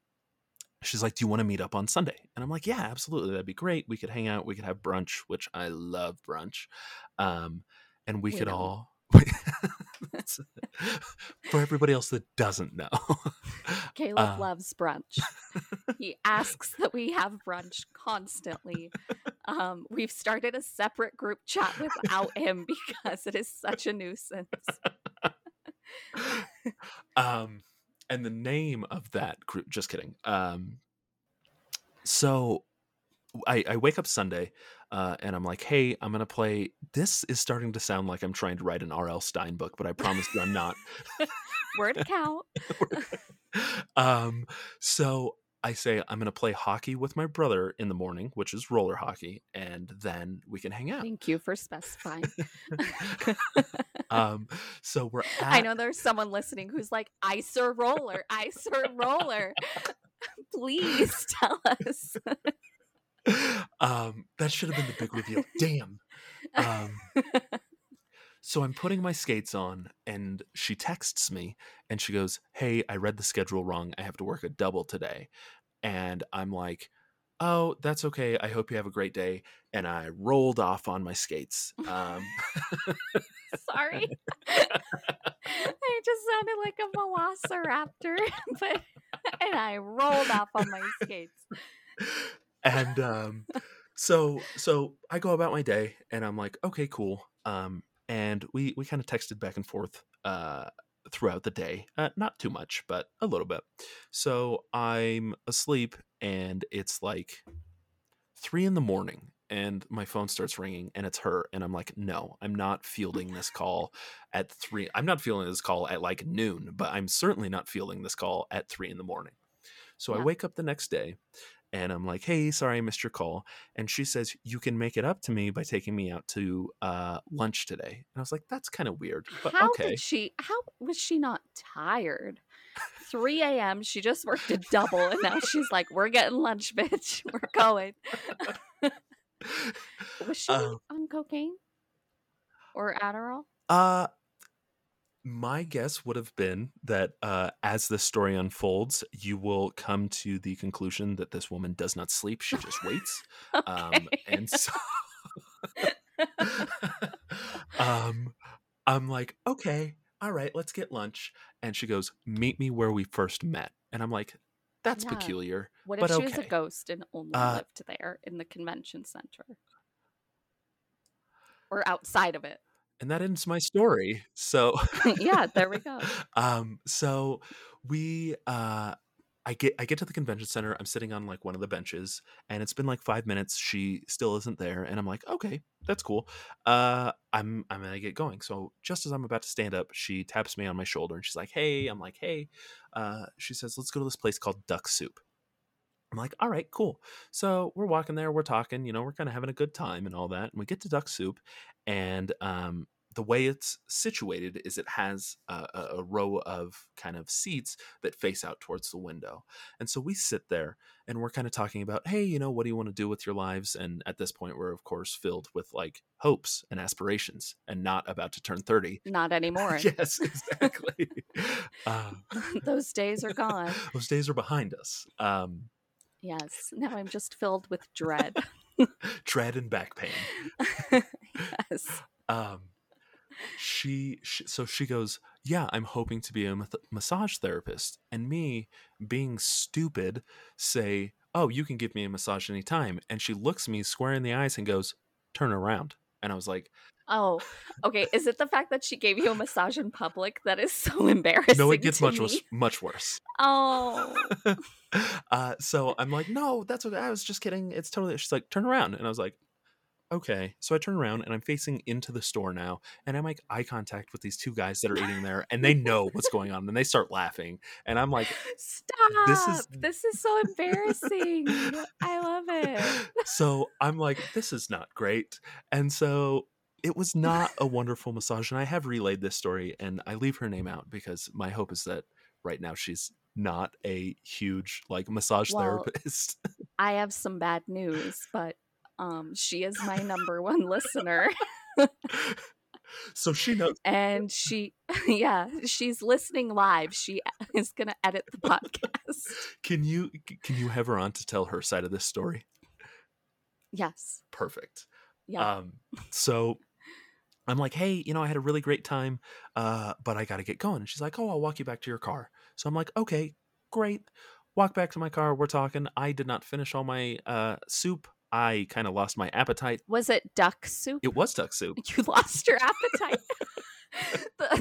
Speaker 2: she's like, do you want to meet up on Sunday? And I'm like, yeah, absolutely, that'd be great. We could hang out. We could have brunch, which I love brunch. Um, and we,
Speaker 1: We
Speaker 2: could
Speaker 1: don't.
Speaker 2: all for everybody else that doesn't know
Speaker 1: Caleb
Speaker 2: Uh,
Speaker 1: loves brunch. he asks that we have brunch constantly. Um, we've started a separate group chat without him because it is such a nuisance.
Speaker 2: um and the name of that group just kidding um so I, I wake up Sunday uh, and I'm like, hey, I'm gonna play. This is starting to sound like I'm trying to write an R.L. Stine book, but I promise you I'm not.
Speaker 1: Word count.
Speaker 2: um, so I say I'm gonna play hockey with my brother in the morning, which is roller hockey, and then we can hang out.
Speaker 1: Thank you for specifying.
Speaker 2: um, so we're at,
Speaker 1: I know there's someone listening who's like, ice or roller, ice or roller. Please tell us.
Speaker 2: um, that should have been the big reveal. Damn. Um, so I'm putting my skates on, and she texts me, and she goes, "Hey, I read the schedule wrong. I have to work a double today." And I'm like, "Oh, that's okay. I hope you have a great day." And I rolled off on my skates. Um,
Speaker 1: Sorry. I just sounded like a velociraptor, but and I rolled off on my skates.
Speaker 2: And um, so so I go about my day, and I'm like, "Okay, cool." Um, and we we kind of texted back and forth uh, throughout the day uh, not too much but a little bit so i'm asleep and it's like three in the morning and my phone starts ringing and it's her and i'm like no i'm not fielding this call at three i'm not fielding this call at like noon but i'm certainly not fielding this call at three in the morning so
Speaker 1: Yeah.
Speaker 2: i wake up the next day and i'm like hey sorry i missed your call and she says you can make it up to me by taking me out to uh, lunch today and i was like that's kind of weird but
Speaker 1: how
Speaker 2: okay
Speaker 1: did she? How was she not tired? 3 a.m. She just worked a double, and now she's like, "We're getting lunch, bitch. We're going." Was she
Speaker 2: Um,
Speaker 1: on cocaine or Adderall?
Speaker 2: Uh my guess would have been that uh, as this story unfolds, you will come to the conclusion that this woman does not sleep; she just waits. Um,
Speaker 1: Okay.
Speaker 2: and so, um, I'm like, okay, all right, let's get lunch. And she goes, "Meet me where we first met." And I'm like, "That's
Speaker 1: Yeah.
Speaker 2: peculiar."
Speaker 1: what if
Speaker 2: but
Speaker 1: she was a ghost and only
Speaker 2: Uh,
Speaker 1: lived there in the convention center or outside of it?
Speaker 2: And that ends my story. So
Speaker 1: yeah, there we go.
Speaker 2: um so we uh I get I get to the convention center. I'm sitting on like one of the benches and it's been like 5 minutes. She still isn't there and I'm like, "Okay, that's cool." Uh I'm I'm to get going. So just as I'm about to stand up, she taps me on my shoulder and she's like, "Hey." I'm like, "Hey." Uh she says, "Let's go to this place called Duck Soup." I'm like, all right, cool. So we're walking there, we're talking, you know, we're kind of having a good time and all that. And we get to Duck Soup, and um, the way it's situated is it has a, a, row of kind of seats that face out towards the window. And so we sit there and we're kind of talking about, hey, you know, what do you want to do with your lives? And at this point, we're of course filled with like hopes and aspirations and not about to turn 30.
Speaker 1: Not anymore.
Speaker 2: yes, exactly. uh,
Speaker 1: Those days are gone.
Speaker 2: those days are behind us. Um,
Speaker 1: Yes. Now I'm just filled with dread.
Speaker 2: dread and back pain.
Speaker 1: yes.
Speaker 2: um she, she so she goes yeah i'm hoping to be a massage therapist and me being stupid say oh you can give me a massage anytime and she looks me square in the eyes and goes turn around and i was like
Speaker 1: Oh, okay. Is it the fact that she gave you a massage in public that is so embarrassing?
Speaker 2: no it gets much
Speaker 1: me?
Speaker 2: worse much worse
Speaker 1: Oh,
Speaker 2: uh so i'm like no that's okay i was just kidding it's totally she's like turn around and i was like okay so i turn around and i'm facing into the store now and i make eye contact with these two guys that are eating there and they know what's going on and they start laughing and i'm like
Speaker 1: stop!
Speaker 2: This is
Speaker 1: This
Speaker 2: is-
Speaker 1: is, so embarrassing. I love it.
Speaker 2: so I'm like, this is not great. And so it was not a wonderful massage. And I have relayed this story and I leave her name out because my hope is that right now she's not a huge like massage
Speaker 1: Well,
Speaker 2: therapist.
Speaker 1: I have some bad news, but um, she is my number one listener,
Speaker 2: so she knows
Speaker 1: and she, yeah, she's listening live. She is gonna edit the podcast.
Speaker 2: can you can you have her on to tell her side of this story?
Speaker 1: Yes.
Speaker 2: Perfect.
Speaker 1: Yeah.
Speaker 2: Um, so I'm like, hey, you know, I had a really great time, uh, but I got to get going. And she's like, oh, I'll walk you back to your car. So I'm like, okay, great. Walk back to my car. We're talking. I did not finish all my uh, soup. I kind of lost my appetite.
Speaker 1: Was it duck soup?
Speaker 2: It was duck soup.
Speaker 1: you lost your appetite.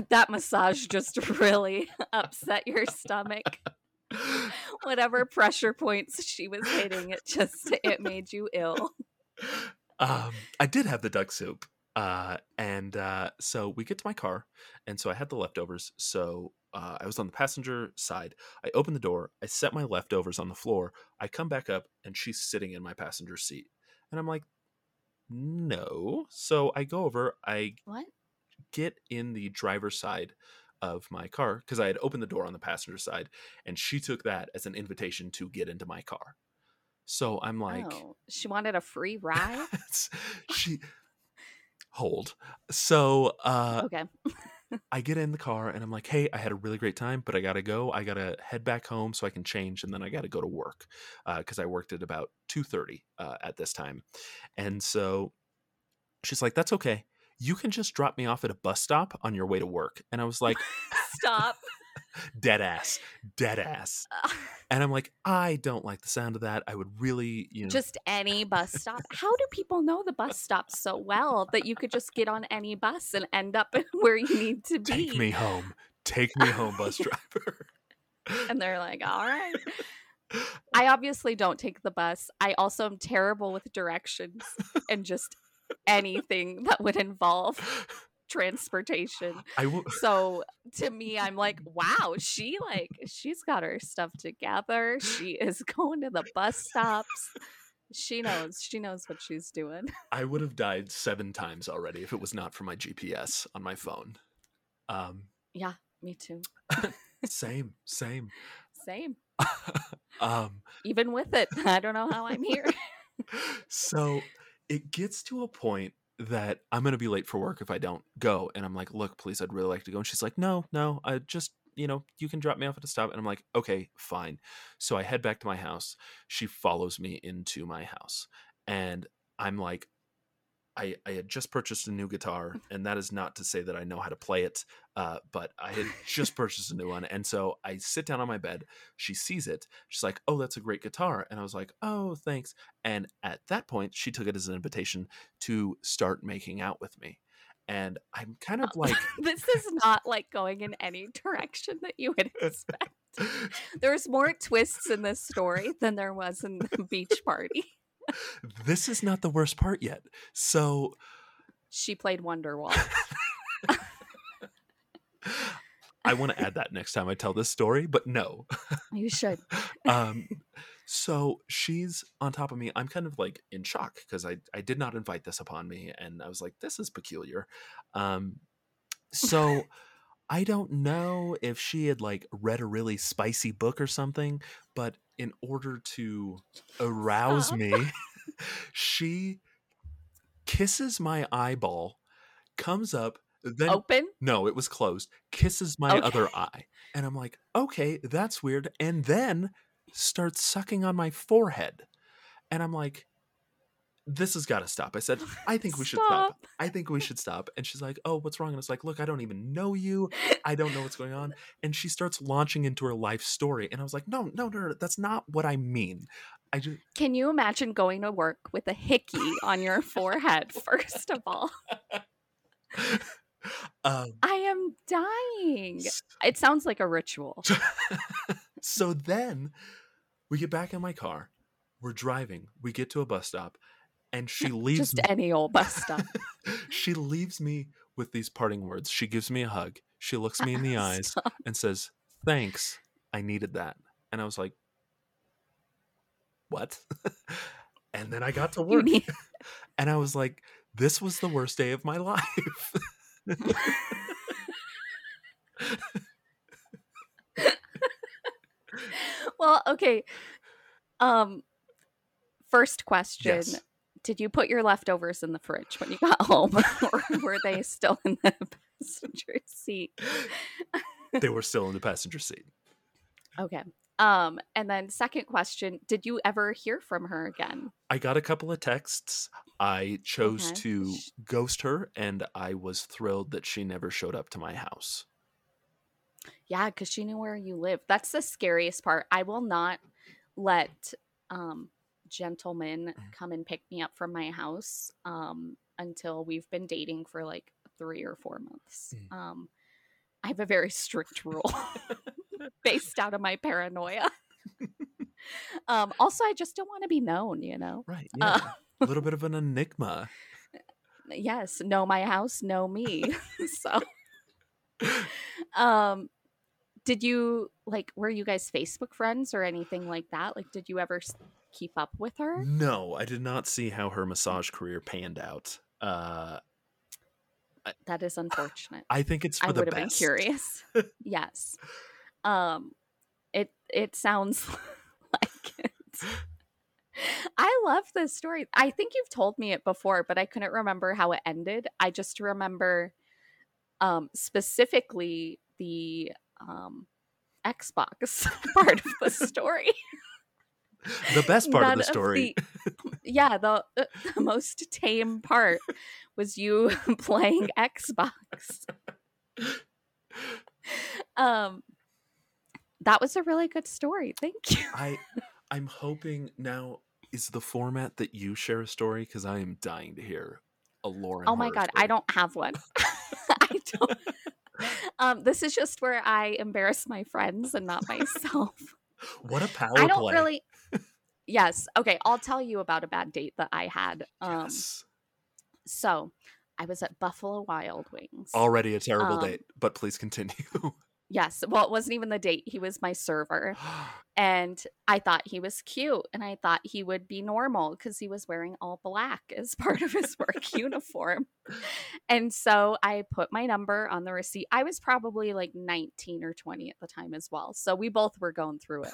Speaker 1: That massage just really upset your stomach. Whatever pressure points she was hitting, it just it made you ill.
Speaker 2: um, I did have the duck soup. Uh, and uh, so we get to my car, and so I had the leftovers. So uh, I was on the passenger side. I open the door. I set my leftovers on the floor. I come back up, and she's sitting in my passenger seat. And I'm like, no. So I go over. I
Speaker 1: What?
Speaker 2: get in the driver's side of my car because I had opened the door on the passenger side, and she took that as an invitation to get into my car. So I'm like,
Speaker 1: oh, she wanted a free ride.
Speaker 2: she hold. So uh
Speaker 1: Okay.
Speaker 2: I get in the car and I'm like, hey, I had a really great time, but I gotta go. I gotta head back home so I can change, and then I gotta go to work because I worked at about two thirty uh, at this time. And so she's like, that's okay. You can just drop me off at a bus stop on your way to work. And I was like,
Speaker 1: Stop.
Speaker 2: dead ass, dead ass. And I'm like, I don't like the sound of that. I would really, you know,
Speaker 1: just any bus stop. How do people know the bus stops so well that you could just get on any bus and end up where you need to be?
Speaker 2: take me home. Take me home, bus driver.
Speaker 1: And they're like, all right. I obviously don't take the bus. I also am terrible with directions and just anything that would involve transportation.
Speaker 2: I will.
Speaker 1: So to me, I'm like, wow, she like she's got her stuff together. She is going to the bus stops. She knows. She knows what she's doing.
Speaker 2: I would have died seven times already if it was not for my GPS on my phone. Um,
Speaker 1: Yeah, me too.
Speaker 2: same, same.
Speaker 1: Same.
Speaker 2: um,
Speaker 1: Even with it, I don't know how I'm here.
Speaker 2: so it gets to a point that I'm to be late for work if I don't go. And I'm like, look, please, I'd really like to go. And she's like, no, no, I just, you know, you can drop me off at a stop. And I'm like, okay, fine. So I head back to my house. She follows me into my house. And I'm like, I, I had just purchased a new guitar, and that is not to say that I know how to play it, uh, but I had just purchased a new one. And so I sit down on my bed. She sees it. She's like, Oh, that's a great guitar. And I was like, Oh, thanks. And at that point, she took it as an invitation to start making out with me. And I'm kind of like,
Speaker 1: this is not like going in any direction that you would expect. There's more twists in this story than there was in the beach party.
Speaker 2: This is not the worst part yet. So
Speaker 1: She played Wonderwall.
Speaker 2: I want to add that next time I tell this story, but no.
Speaker 1: You should.
Speaker 2: um, so she's on top of me. I'm kind of like in shock because I, I did not invite this upon me. And I was like, this is peculiar. Um, so I don't know if she had like read a really spicy book or something, but in order to oh, arouse
Speaker 1: Stop.
Speaker 2: me, she kisses my eyeball, comes up, then
Speaker 1: Open?
Speaker 2: no, it was closed. Kisses my
Speaker 1: Okay.
Speaker 2: other eye. And I'm like, okay, that's weird. And then starts sucking on my forehead. And I'm like, this has got to stop. I said, I think we should stop.
Speaker 1: Stop.
Speaker 2: I think we should stop. And she's like, oh, what's wrong? And it's like, look, I don't even know you. I don't know what's going on. And she starts launching into her life story. And I was like, no, no, no, no that's not what I mean. I just,
Speaker 1: Can you imagine going to work with a hickey on your forehead, first of all?
Speaker 2: um,
Speaker 1: I am dying. It sounds like a ritual.
Speaker 2: so then we get back in my car. We're driving. We get to a bus stop, and she leaves.
Speaker 1: Just
Speaker 2: me,
Speaker 1: any old bus stop.
Speaker 2: she leaves me with these parting words. She gives me a hug. She looks me in the eyes and says, "Thanks. I needed that." And I was like, "What?" and then I got to work,
Speaker 1: need-
Speaker 2: and I was like, "This was the worst day of my life."
Speaker 1: well, okay. Um, first question:
Speaker 2: Yes.
Speaker 1: Did you put your leftovers in the fridge when you got home, or were they still in the passenger seat?
Speaker 2: they were still in the passenger seat.
Speaker 1: Okay. Um, and then second question: Did you ever hear from her again?
Speaker 2: I got a couple of texts. I chose
Speaker 1: Okay.
Speaker 2: to ghost her, and I was thrilled that she never showed up to my house.
Speaker 1: Yeah, because she knew where you live. That's the scariest part. I will not let um, gentlemen
Speaker 2: Mm.
Speaker 1: come and pick me up from my house um, until we've been dating for like three or four months.
Speaker 2: Mm.
Speaker 1: Um, I have a very strict rule based out of my paranoia. um, also, I just don't want to be known, you know?
Speaker 2: Right.
Speaker 1: Uh,
Speaker 2: a little bit of an enigma.
Speaker 1: yes, know my house, know me. so, um, did you like were you guys Facebook friends or anything like that? Like, did you ever keep up with her?
Speaker 2: No, I did not see how her massage career panned out. Uh,
Speaker 1: That is unfortunate.
Speaker 2: I think it's for
Speaker 1: I
Speaker 2: the
Speaker 1: would have been curious. yes. Um, it it sounds like it. I love this story. I think you've told me it before, but I couldn't remember how it ended. I just remember um, specifically the um, Xbox part of the story.
Speaker 2: The best part of the story.
Speaker 1: the- yeah, the, the most tame part was you playing Xbox. Um, that was a really good story. Thank you.
Speaker 2: I, I'm hoping now is the format that you share a story because I am dying to hear a Lauren.
Speaker 1: Oh my god, I don't have one. I don't. Um, this is just where I embarrass my friends and not myself.
Speaker 2: What a power
Speaker 1: I don't
Speaker 2: play.
Speaker 1: really. Yes. Okay. I'll tell you about a bad date that I had. Um,
Speaker 2: yes.
Speaker 1: So I was at Buffalo Wild Wings.
Speaker 2: Already a terrible
Speaker 1: um,
Speaker 2: date, but please continue.
Speaker 1: Yes. Well, it wasn't even the date. He was my server. And I thought he was cute. And I thought he would be normal because he was wearing all black as part of his work uniform. And so I put my number on the receipt. I was probably like 19 or 20 at the time as well. So we both were going through it.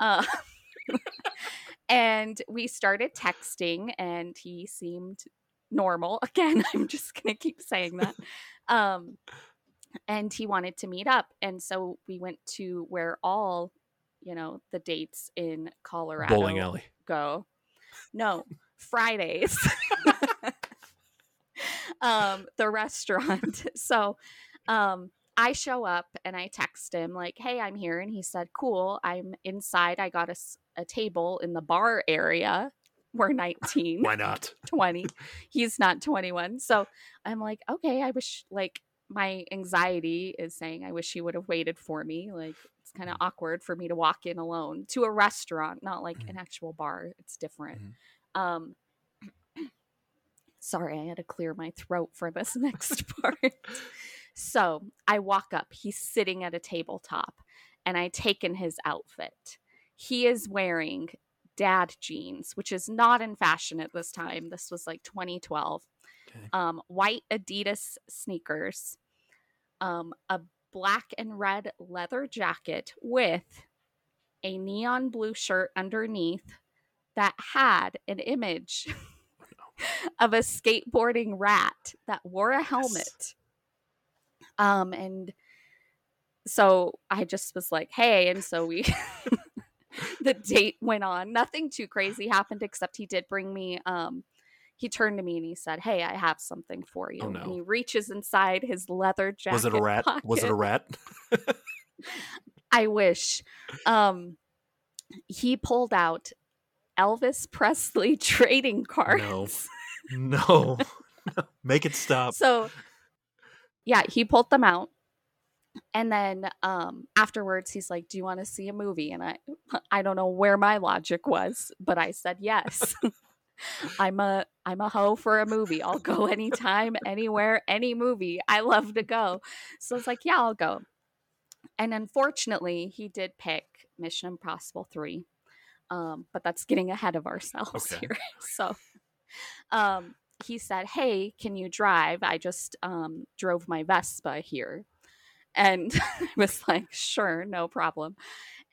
Speaker 1: Uh, and we started texting, and he seemed normal. Again, I'm just going to keep saying that. Um, and he wanted to meet up. And so we went to where all, you know, the dates in Colorado
Speaker 2: Bowling alley.
Speaker 1: go. No, Fridays. um, the restaurant. So um I show up and I text him like, "Hey, I'm here." And he said, "Cool. I'm inside. I got a, s- a table in the bar area. We're 19."
Speaker 2: Why not?
Speaker 1: 20. He's not 21. So I'm like, okay, I wish like my anxiety is saying I wish he would have waited for me. Like it's kind of awkward for me to walk in alone to a restaurant, not like
Speaker 2: Mhm.
Speaker 1: an actual bar. It's different.
Speaker 2: Mhm.
Speaker 1: Um sorry, I had to clear my throat for this next part. so I walk up. He's sitting at a tabletop and I take in his outfit. He is wearing dad jeans, which is not in fashion at this time. This was like 2012.
Speaker 2: Okay.
Speaker 1: Um, white Adidas sneakers, um, a black and red leather jacket with a neon blue shirt underneath that had an image of a skateboarding rat that wore a helmet. Um, and so I just was like, hey, and so we the date went on. Nothing too crazy happened except he did bring me um he turned to me and he said, "Hey, I have something for you."
Speaker 2: Oh, no.
Speaker 1: And he reaches inside his leather jacket.
Speaker 2: Was it a rat? Was it a rat?
Speaker 1: I wish. Um he pulled out Elvis Presley trading cards.
Speaker 2: No. No. Make it stop.
Speaker 1: So yeah, he pulled them out. And then um afterwards he's like, "Do you want to see a movie?" And I I don't know where my logic was, but I said yes. I'm a I'm a hoe for a movie. I'll go anytime, anywhere, any movie. I love to go. So I was like, "Yeah, I'll go." And unfortunately, he did pick Mission Impossible 3. Um, but that's getting ahead of ourselves
Speaker 2: Okay.
Speaker 1: here. So um he said, Hey, can you drive? I just um, drove my Vespa here. And I was like, Sure, no problem.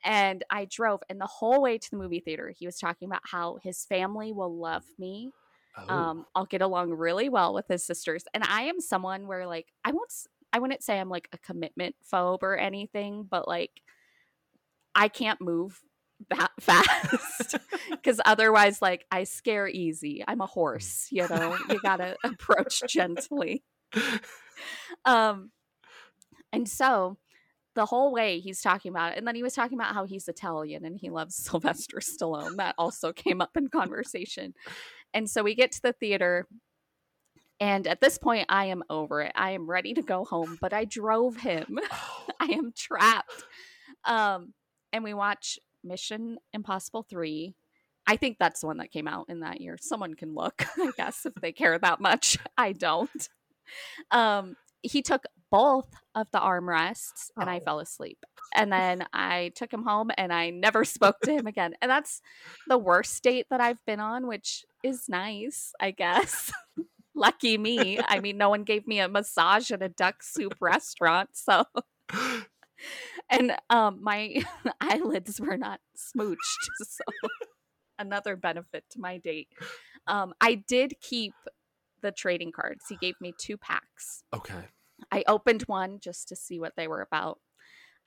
Speaker 1: And I drove, and the whole way to the movie theater, he was talking about how his family will love me.
Speaker 2: Oh,
Speaker 1: Um, I'll get along really well with his sisters. And I am someone where, like, I won't, I wouldn't say I'm like a commitment phobe or anything, but like, I can't move that fast because otherwise like i scare easy i'm a horse you know you gotta approach gently um and so the whole way he's talking about it and then he was talking about how he's italian and he loves sylvester stallone that also came up in conversation and so we get to the theater and at this point i am over it i am ready to go home but i drove him
Speaker 2: Oh,
Speaker 1: I am trapped. Um, and we watch Mission Impossible 3. I think that's the one that came out in that year. Someone can look, I guess, if they care that much. I don't. Um, he took both of the armrests and I
Speaker 2: Oh.
Speaker 1: fell asleep. And then I took him home and I never spoke to him again. And that's the worst date that I've been on, which is nice, I guess. Lucky me. I mean, no one gave me a massage at a duck soup restaurant. So and um my eyelids were not smooched so another benefit to my date um i did keep the trading cards he gave me two packs
Speaker 2: okay.
Speaker 1: i opened one just to see what they were about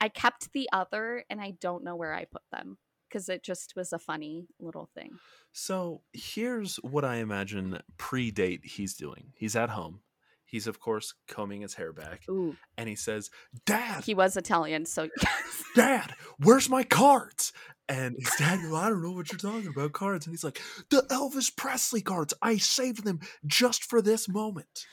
Speaker 1: i kept the other and i don't know where i put them because it just was a funny little thing
Speaker 2: So here's what I imagine pre date he's doing. He's at home. He's, of course, combing his hair back.
Speaker 1: ooh
Speaker 2: And he says, Dad,
Speaker 1: he was italian so
Speaker 2: Dad, where's my cards? And his dad goes, I don't know what you're talking about, cards. And he's like, The Elvis Presley cards. I saved them just for this moment.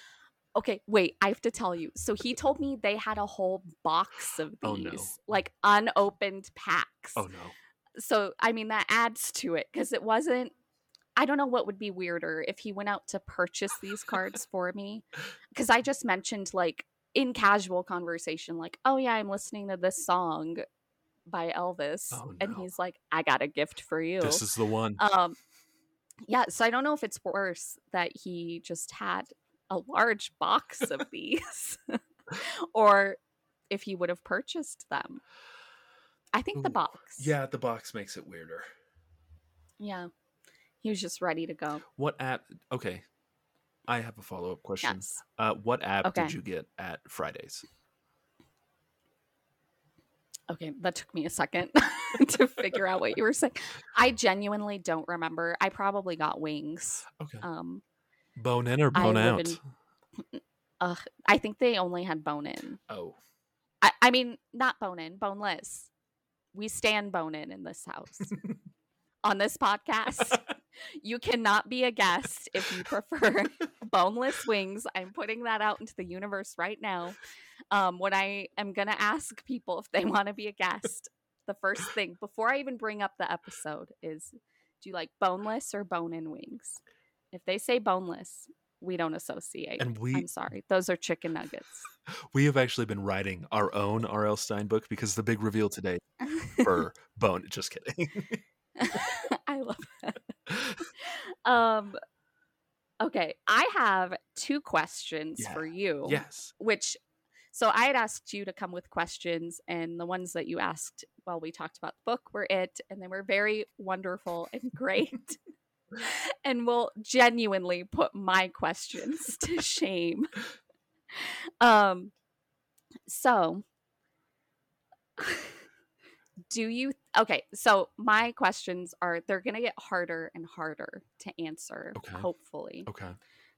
Speaker 1: Okay, wait, I have to tell you. So he told me they had a whole box of these,
Speaker 2: Oh, no.
Speaker 1: like unopened packs.
Speaker 2: Oh, no.
Speaker 1: so I mean that adds to it because it wasn't. I don't know what would be weirder if he went out to purchase these cards for me, because I just mentioned like in casual conversation, like, "Oh yeah, I'm listening to this song by Elvis,"
Speaker 2: Oh,
Speaker 1: and he's like, "I got a gift for you."
Speaker 2: This is the one.
Speaker 1: um, yeah. So I don't know if it's worse that he just had a large box of these, or if he would have purchased them. I think the box.
Speaker 2: yeah, the box makes it weirder.
Speaker 1: Yeah. He was just ready to go.
Speaker 2: What app? Okay, I have a follow up question.
Speaker 1: Yes.
Speaker 2: Uh, what app
Speaker 1: Okay.
Speaker 2: did you get at Fridays?
Speaker 1: Okay, that took me a second to figure out what you were saying. I genuinely don't remember. I probably got wings.
Speaker 2: Okay,
Speaker 1: Um
Speaker 2: bone in or bone
Speaker 1: live
Speaker 2: out?
Speaker 1: in- ugh, I think they only had bone in.
Speaker 2: Oh,
Speaker 1: I, I mean, not bone in, boneless. We stand bone in in this house. On this podcast, you cannot be a guest if you prefer boneless wings. I'm putting that out into the universe right now. Um, when I am going to ask people if they want to be a guest, the first thing before I even bring up the episode is do you like boneless or bone in wings? If they say boneless, we don't associate.
Speaker 2: and we
Speaker 1: I'm sorry. Those are chicken nuggets.
Speaker 2: we have actually been writing our own R.L. Stine book because the big reveal today for bone. Just kidding.
Speaker 1: I love that. Um okay, I have two questions
Speaker 2: Yeah.
Speaker 1: for you.
Speaker 2: yes.
Speaker 1: Which so I had asked you to come with questions and the ones that you asked while we talked about the book were it and they were very wonderful and great. and will genuinely put my questions to shame. Um so do you okay so my questions are they're gonna get harder and harder to answer
Speaker 2: Okay.
Speaker 1: hopefully
Speaker 2: Okay.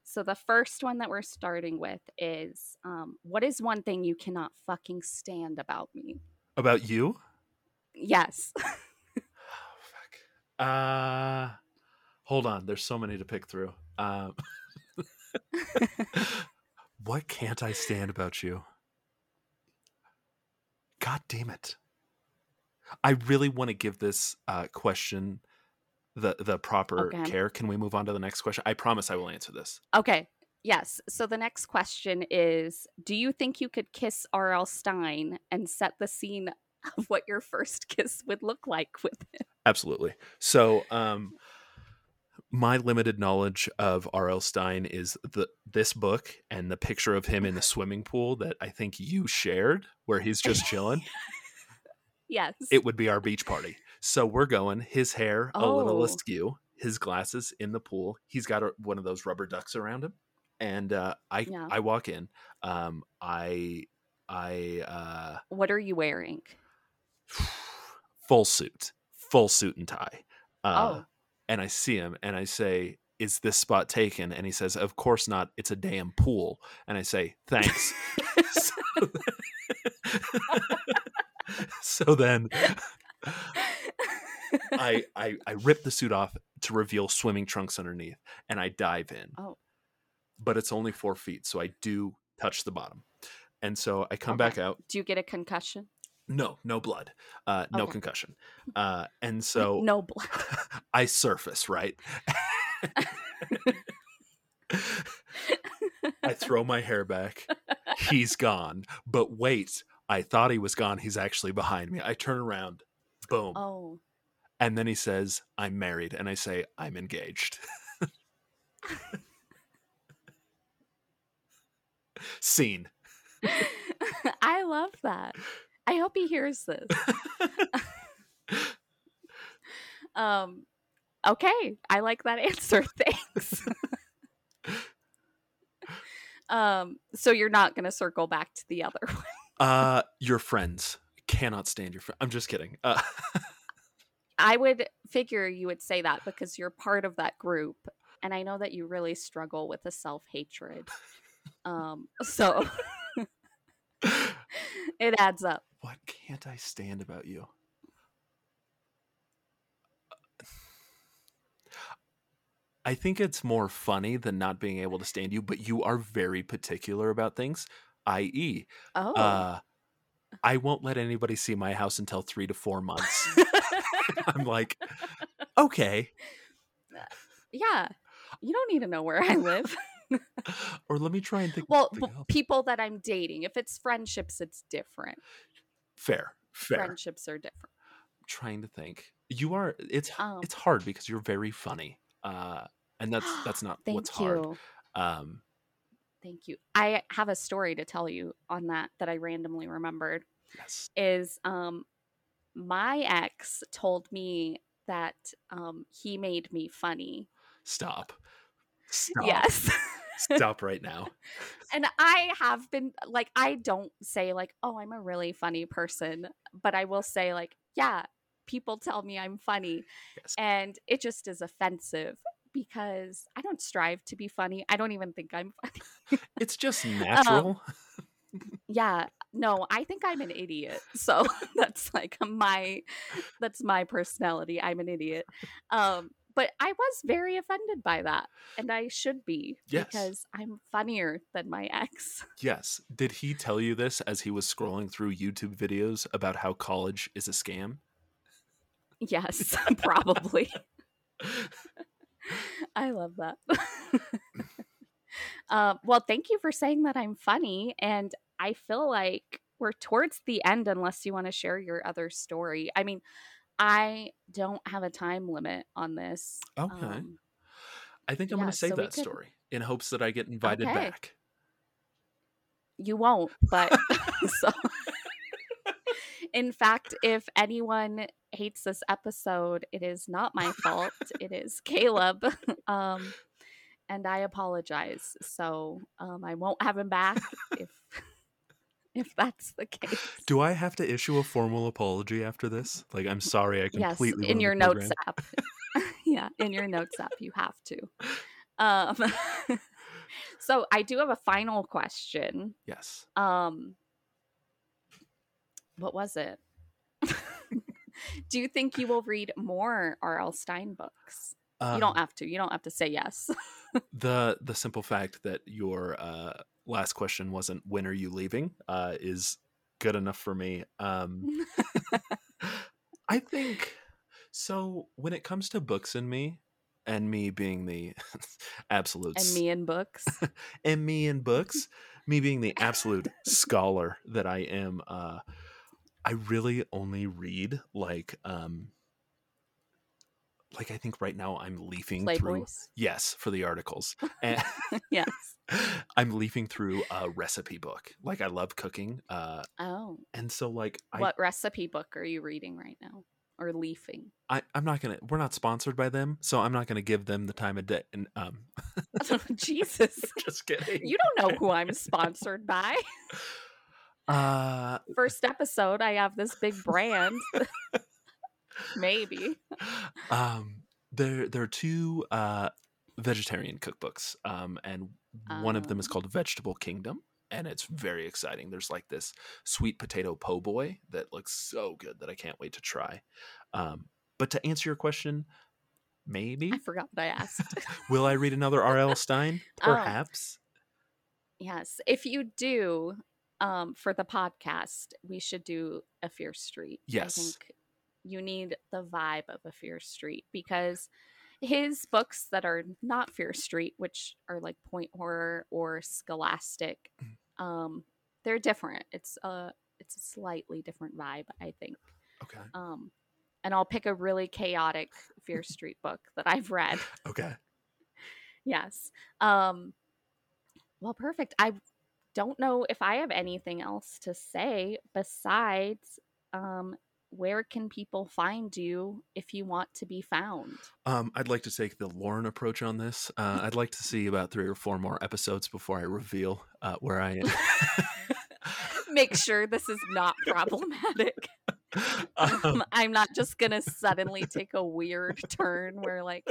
Speaker 1: so the first one that we're starting with is um, what is one thing you cannot fucking stand about me
Speaker 2: About you?
Speaker 1: yes
Speaker 2: Oh, fuck. Uh, hold on. There's so many to pick through. Um, what can't I stand about you? God damn it. I really want to give this uh, question the the proper
Speaker 1: Okay.
Speaker 2: care. Can we move on to the next question? I promise I will answer this.
Speaker 1: okay yes so the next question is do you think you could kiss rl stine and set the scene of what your first kiss would look like with him
Speaker 2: Absolutely. So, um, my limited knowledge of R.L. Stine is the this book and the picture of him in the swimming pool that I think you shared, where he's just chilling.
Speaker 1: yes
Speaker 2: it would be our beach party. So we're going. His hair a little
Speaker 1: Oh.
Speaker 2: askew, his glasses in the pool. He's got a, one of those rubber ducks around him, and uh, I
Speaker 1: Yeah.
Speaker 2: I walk in. Um, I I uh,
Speaker 1: what are you wearing
Speaker 2: full suit, full suit and tie. Uh,
Speaker 1: oh
Speaker 2: and I see him and I say, Is this spot taken? And he says, Of course not. It's a damn pool. And I say, Thanks. so, so then I, I I rip the suit off to reveal swimming trunks underneath and I dive in.
Speaker 1: Oh.
Speaker 2: But it's only four feet, so I do touch the bottom. And so I come
Speaker 1: Okay.
Speaker 2: back out.
Speaker 1: do you get a concussion
Speaker 2: No, no blood. Uh, no
Speaker 1: Okay.
Speaker 2: concussion. Uh, and so
Speaker 1: no blood
Speaker 2: I surface, right? I throw my hair back. He's gone. But wait, I thought he was gone. He's actually behind me. I turn around. Boom.
Speaker 1: oh
Speaker 2: And then he says, I'm married. And I say, I'm engaged. Scene.
Speaker 1: I love that. I hope he hears this. um okay, I like that answer. Thanks. um so you're not going to circle back to the other one.
Speaker 2: Uh, your friends cannot stand your friend. I'm just kidding. Uh,
Speaker 1: I would figure you would say that because you're part of that group and I know that you really struggle with a self-hatred. Um so it adds up.
Speaker 2: what can't I stand about you? I think it's more funny than not being able to stand you, but you are very particular about things, i.e.,
Speaker 1: Oh.
Speaker 2: uh, I won't let anybody see my house until three to four months. I'm like, okay.
Speaker 1: yeah. You don't need to know where I live.
Speaker 2: Or let me try and think.
Speaker 1: well, b- people that I'm dating. If it's friendships, it's different.
Speaker 2: fair, fair.
Speaker 1: Friendships are different.
Speaker 2: I'm trying to think. You are. It's
Speaker 1: Um,
Speaker 2: it's hard because you're very funny. Uh, and that's that's not
Speaker 1: Thank
Speaker 2: what's
Speaker 1: you.
Speaker 2: hard. Um,
Speaker 1: Thank you. I have a story to tell you on that that I randomly remembered.
Speaker 2: yes.
Speaker 1: Is um my ex told me that um he made me funny.
Speaker 2: Stop. Stop.
Speaker 1: Yes.
Speaker 2: Stop right now.
Speaker 1: and I have been like I don't say like, "Oh, I'm a really funny person," but I will say like, "Yeah, people tell me I'm funny."
Speaker 2: Yes.
Speaker 1: And it just is offensive because I don't strive to be funny. I don't even think I'm funny.
Speaker 2: It's just
Speaker 1: Um,
Speaker 2: natural.
Speaker 1: yeah no i think i'm an idiot so that's like my that's my personality i'm an idiot um but i was very offended by that and i should be
Speaker 2: Yes.
Speaker 1: because i'm funnier than my ex
Speaker 2: yes. Did he tell you this as he was scrolling through YouTube videos about how college is a scam?
Speaker 1: yes probably i love that um, well thank you for saying that i'm funny and i feel like we're towards the end unless you want to share your other story i mean i don't have a time limit on this
Speaker 2: Okay.
Speaker 1: Um,
Speaker 2: I think I'm
Speaker 1: yeah,
Speaker 2: going to save
Speaker 1: so
Speaker 2: that
Speaker 1: could-
Speaker 2: story in hopes that I get invited
Speaker 1: Okay.
Speaker 2: back.
Speaker 1: you won't but so in fact if anyone hates this episode it is not my fault it is caleb um and i apologize so um i won't have him back if if that's the case
Speaker 2: Do I have to issue a formal apology after this? Like, I'm sorry, I
Speaker 1: yes
Speaker 2: completely
Speaker 1: in your notes app yeah in your notes app you have to um so i do have a final question
Speaker 2: Yes.
Speaker 1: Um, what was it? Do you think you will read more R.L. Stine books? you
Speaker 2: Um,
Speaker 1: don't have to. You don't have to say yes.
Speaker 2: the the simple fact that your uh, last question wasn't when are you leaving uh, is good enough for me. Um, I think so. When it comes to books and me, and me being the absolute
Speaker 1: and me in books.
Speaker 2: and me in books, me being the absolute scholar that I am, uh, I really only read like, um, like I think right now I'm leafing through. Yes, for the articles, and
Speaker 1: yes.
Speaker 2: I'm leafing through a recipe book. Like I love cooking, uh,
Speaker 1: Oh,
Speaker 2: and so like I,
Speaker 1: what recipe book are you reading right now, or leafing?
Speaker 2: I I'm not gonna. We're not sponsored by them, so I'm not gonna give them the time of day. And um,
Speaker 1: Jesus,
Speaker 2: just kidding.
Speaker 1: you don't know who I'm sponsored by.
Speaker 2: Uh,
Speaker 1: First episode, I have this big brand. Maybe.
Speaker 2: um there there are two uh vegetarian cookbooks um and one of them is
Speaker 1: Oh.
Speaker 2: called vegetable kingdom and it's very exciting there's like this sweet potato po' boy that looks so good that i can't wait to try um but to answer your question maybe
Speaker 1: I forgot what I asked.
Speaker 2: will i read another rl stine
Speaker 1: Oh.
Speaker 2: perhaps
Speaker 1: Yes. If you do, um, for the podcast, we should do a Fear Street.
Speaker 2: Yes.
Speaker 1: I think you need the vibe of a Fear Street because his books that are not Fear Street, which are like point horror or scholastic,
Speaker 2: Mm.
Speaker 1: um, they're different. It's a it's a slightly different vibe, I think.
Speaker 2: okay
Speaker 1: Um, and I'll pick a really chaotic Fear Street book that I've read.
Speaker 2: okay
Speaker 1: Yes. Um well perfect. I don't know if I have anything else to say besides um where can people find you if you want to be found?
Speaker 2: um i'd like to take the lauren approach on this uh i'd like to see about three or four more episodes before i reveal uh where i am
Speaker 1: Make sure this is not problematic.
Speaker 2: um,
Speaker 1: Um, I'm not just going to suddenly take a weird turn where like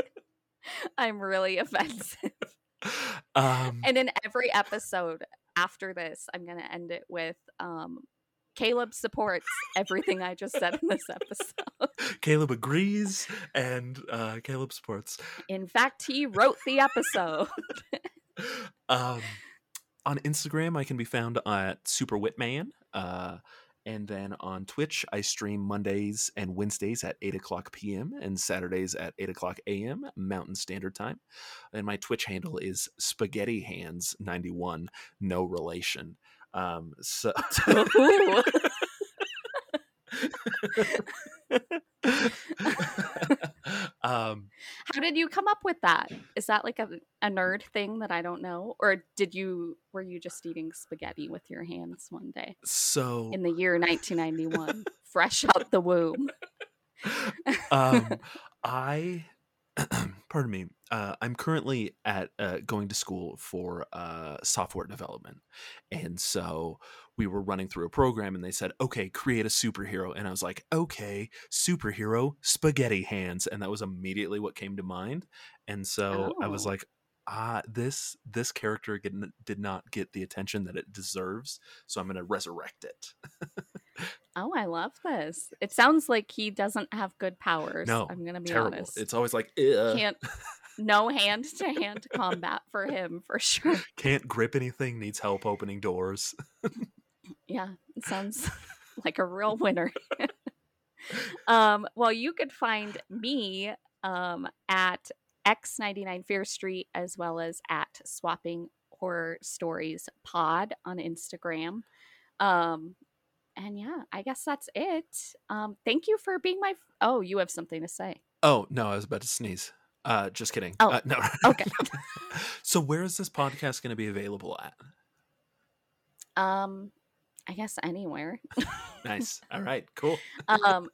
Speaker 1: I'm really offensive.
Speaker 2: um
Speaker 1: And in every episode after this, I'm going to end it with um, Caleb supports everything I just said in this episode.
Speaker 2: Caleb agrees, and uh, Caleb supports.
Speaker 1: In fact, he wrote the episode.
Speaker 2: Um, on Instagram, I can be found at Super Whitman. Uh, And then on Twitch, I stream Mondays and Wednesdays at 8 o'clock p.m. and Saturdays at 8 o'clock a.m. Mountain Standard Time. And my Twitch handle is Spaghetti Hands 91, no relation. Um, so. Um,
Speaker 1: How did you come up with that? Is that like a, a nerd thing that I don't know, or did you were you just eating spaghetti with your hands one day
Speaker 2: so
Speaker 1: in the year 1991, fresh out the womb?
Speaker 2: um, I, pardon me, uh, I'm currently at uh, going to school for uh, software development, and so we were running through a program, and they said, "Okay, create a superhero," and I was like, "Okay, superhero, spaghetti hands," and that was immediately what came to mind, and so I was
Speaker 1: Oh.
Speaker 2: like. Ah, this this character did not get the attention that it deserves, so I'm going to resurrect it.
Speaker 1: Oh, I love this. It sounds like he doesn't have good powers.
Speaker 2: No,
Speaker 1: I'm gonna be
Speaker 2: Terrible.
Speaker 1: honest.
Speaker 2: It's always like, Ugh.
Speaker 1: Can't no hand to hand combat for him for sure.
Speaker 2: can't grip anything, needs help opening doors.
Speaker 1: Yeah, it sounds like a real winner. um, well, you could find me um, at X99 Fear Street as well as at Swapping Horror Stories Pod on Instagram. Um, and yeah, I guess that's it. Um, thank you for being my. F- oh, you have something to say.
Speaker 2: Oh no, I was about to sneeze. Uh, just kidding.
Speaker 1: Oh,
Speaker 2: Uh, no.
Speaker 1: okay.
Speaker 2: so where is this podcast going to be available at?
Speaker 1: Um, I guess anywhere.
Speaker 2: Nice. All right. Cool.
Speaker 1: um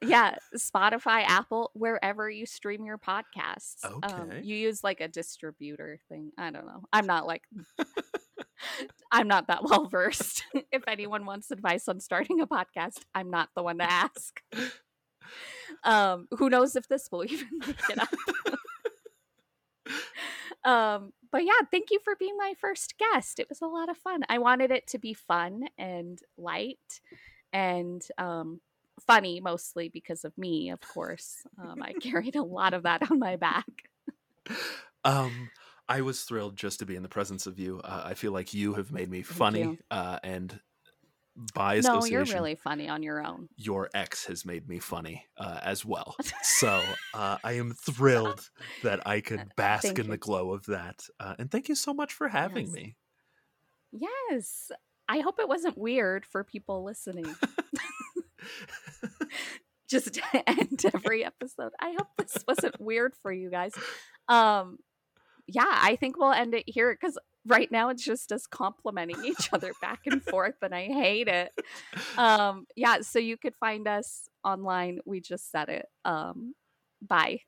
Speaker 1: yeah spotify apple wherever you stream your podcasts um,
Speaker 2: Okay.
Speaker 1: you use like a distributor thing i don't know i'm not like i'm not that well versed. If anyone wants advice on starting a podcast i'm not the one to ask. Um who knows if this will even make it up. Um but yeah thank you for being my first guest. It was a lot of fun. I wanted it to be fun and light and um funny mostly because of me of course. Um, i carried a lot of that on my back.
Speaker 2: Um, I was thrilled just to be in the presence of you. Uh, I feel like you have made me funny, uh, and by
Speaker 1: no you're really funny on your own
Speaker 2: your ex has made me funny uh, as well. So uh, I am thrilled that I could bask
Speaker 1: thank
Speaker 2: in the glow of that. Uh, and thank you so much for having
Speaker 1: Yes.
Speaker 2: me.
Speaker 1: yes i hope it wasn't weird for people listening just to end every episode i hope this wasn't weird for you guys um yeah i think we'll end it here because right now it's just us complimenting each other back and forth and i hate it. Um yeah so you could find us online. We just said it. Um bye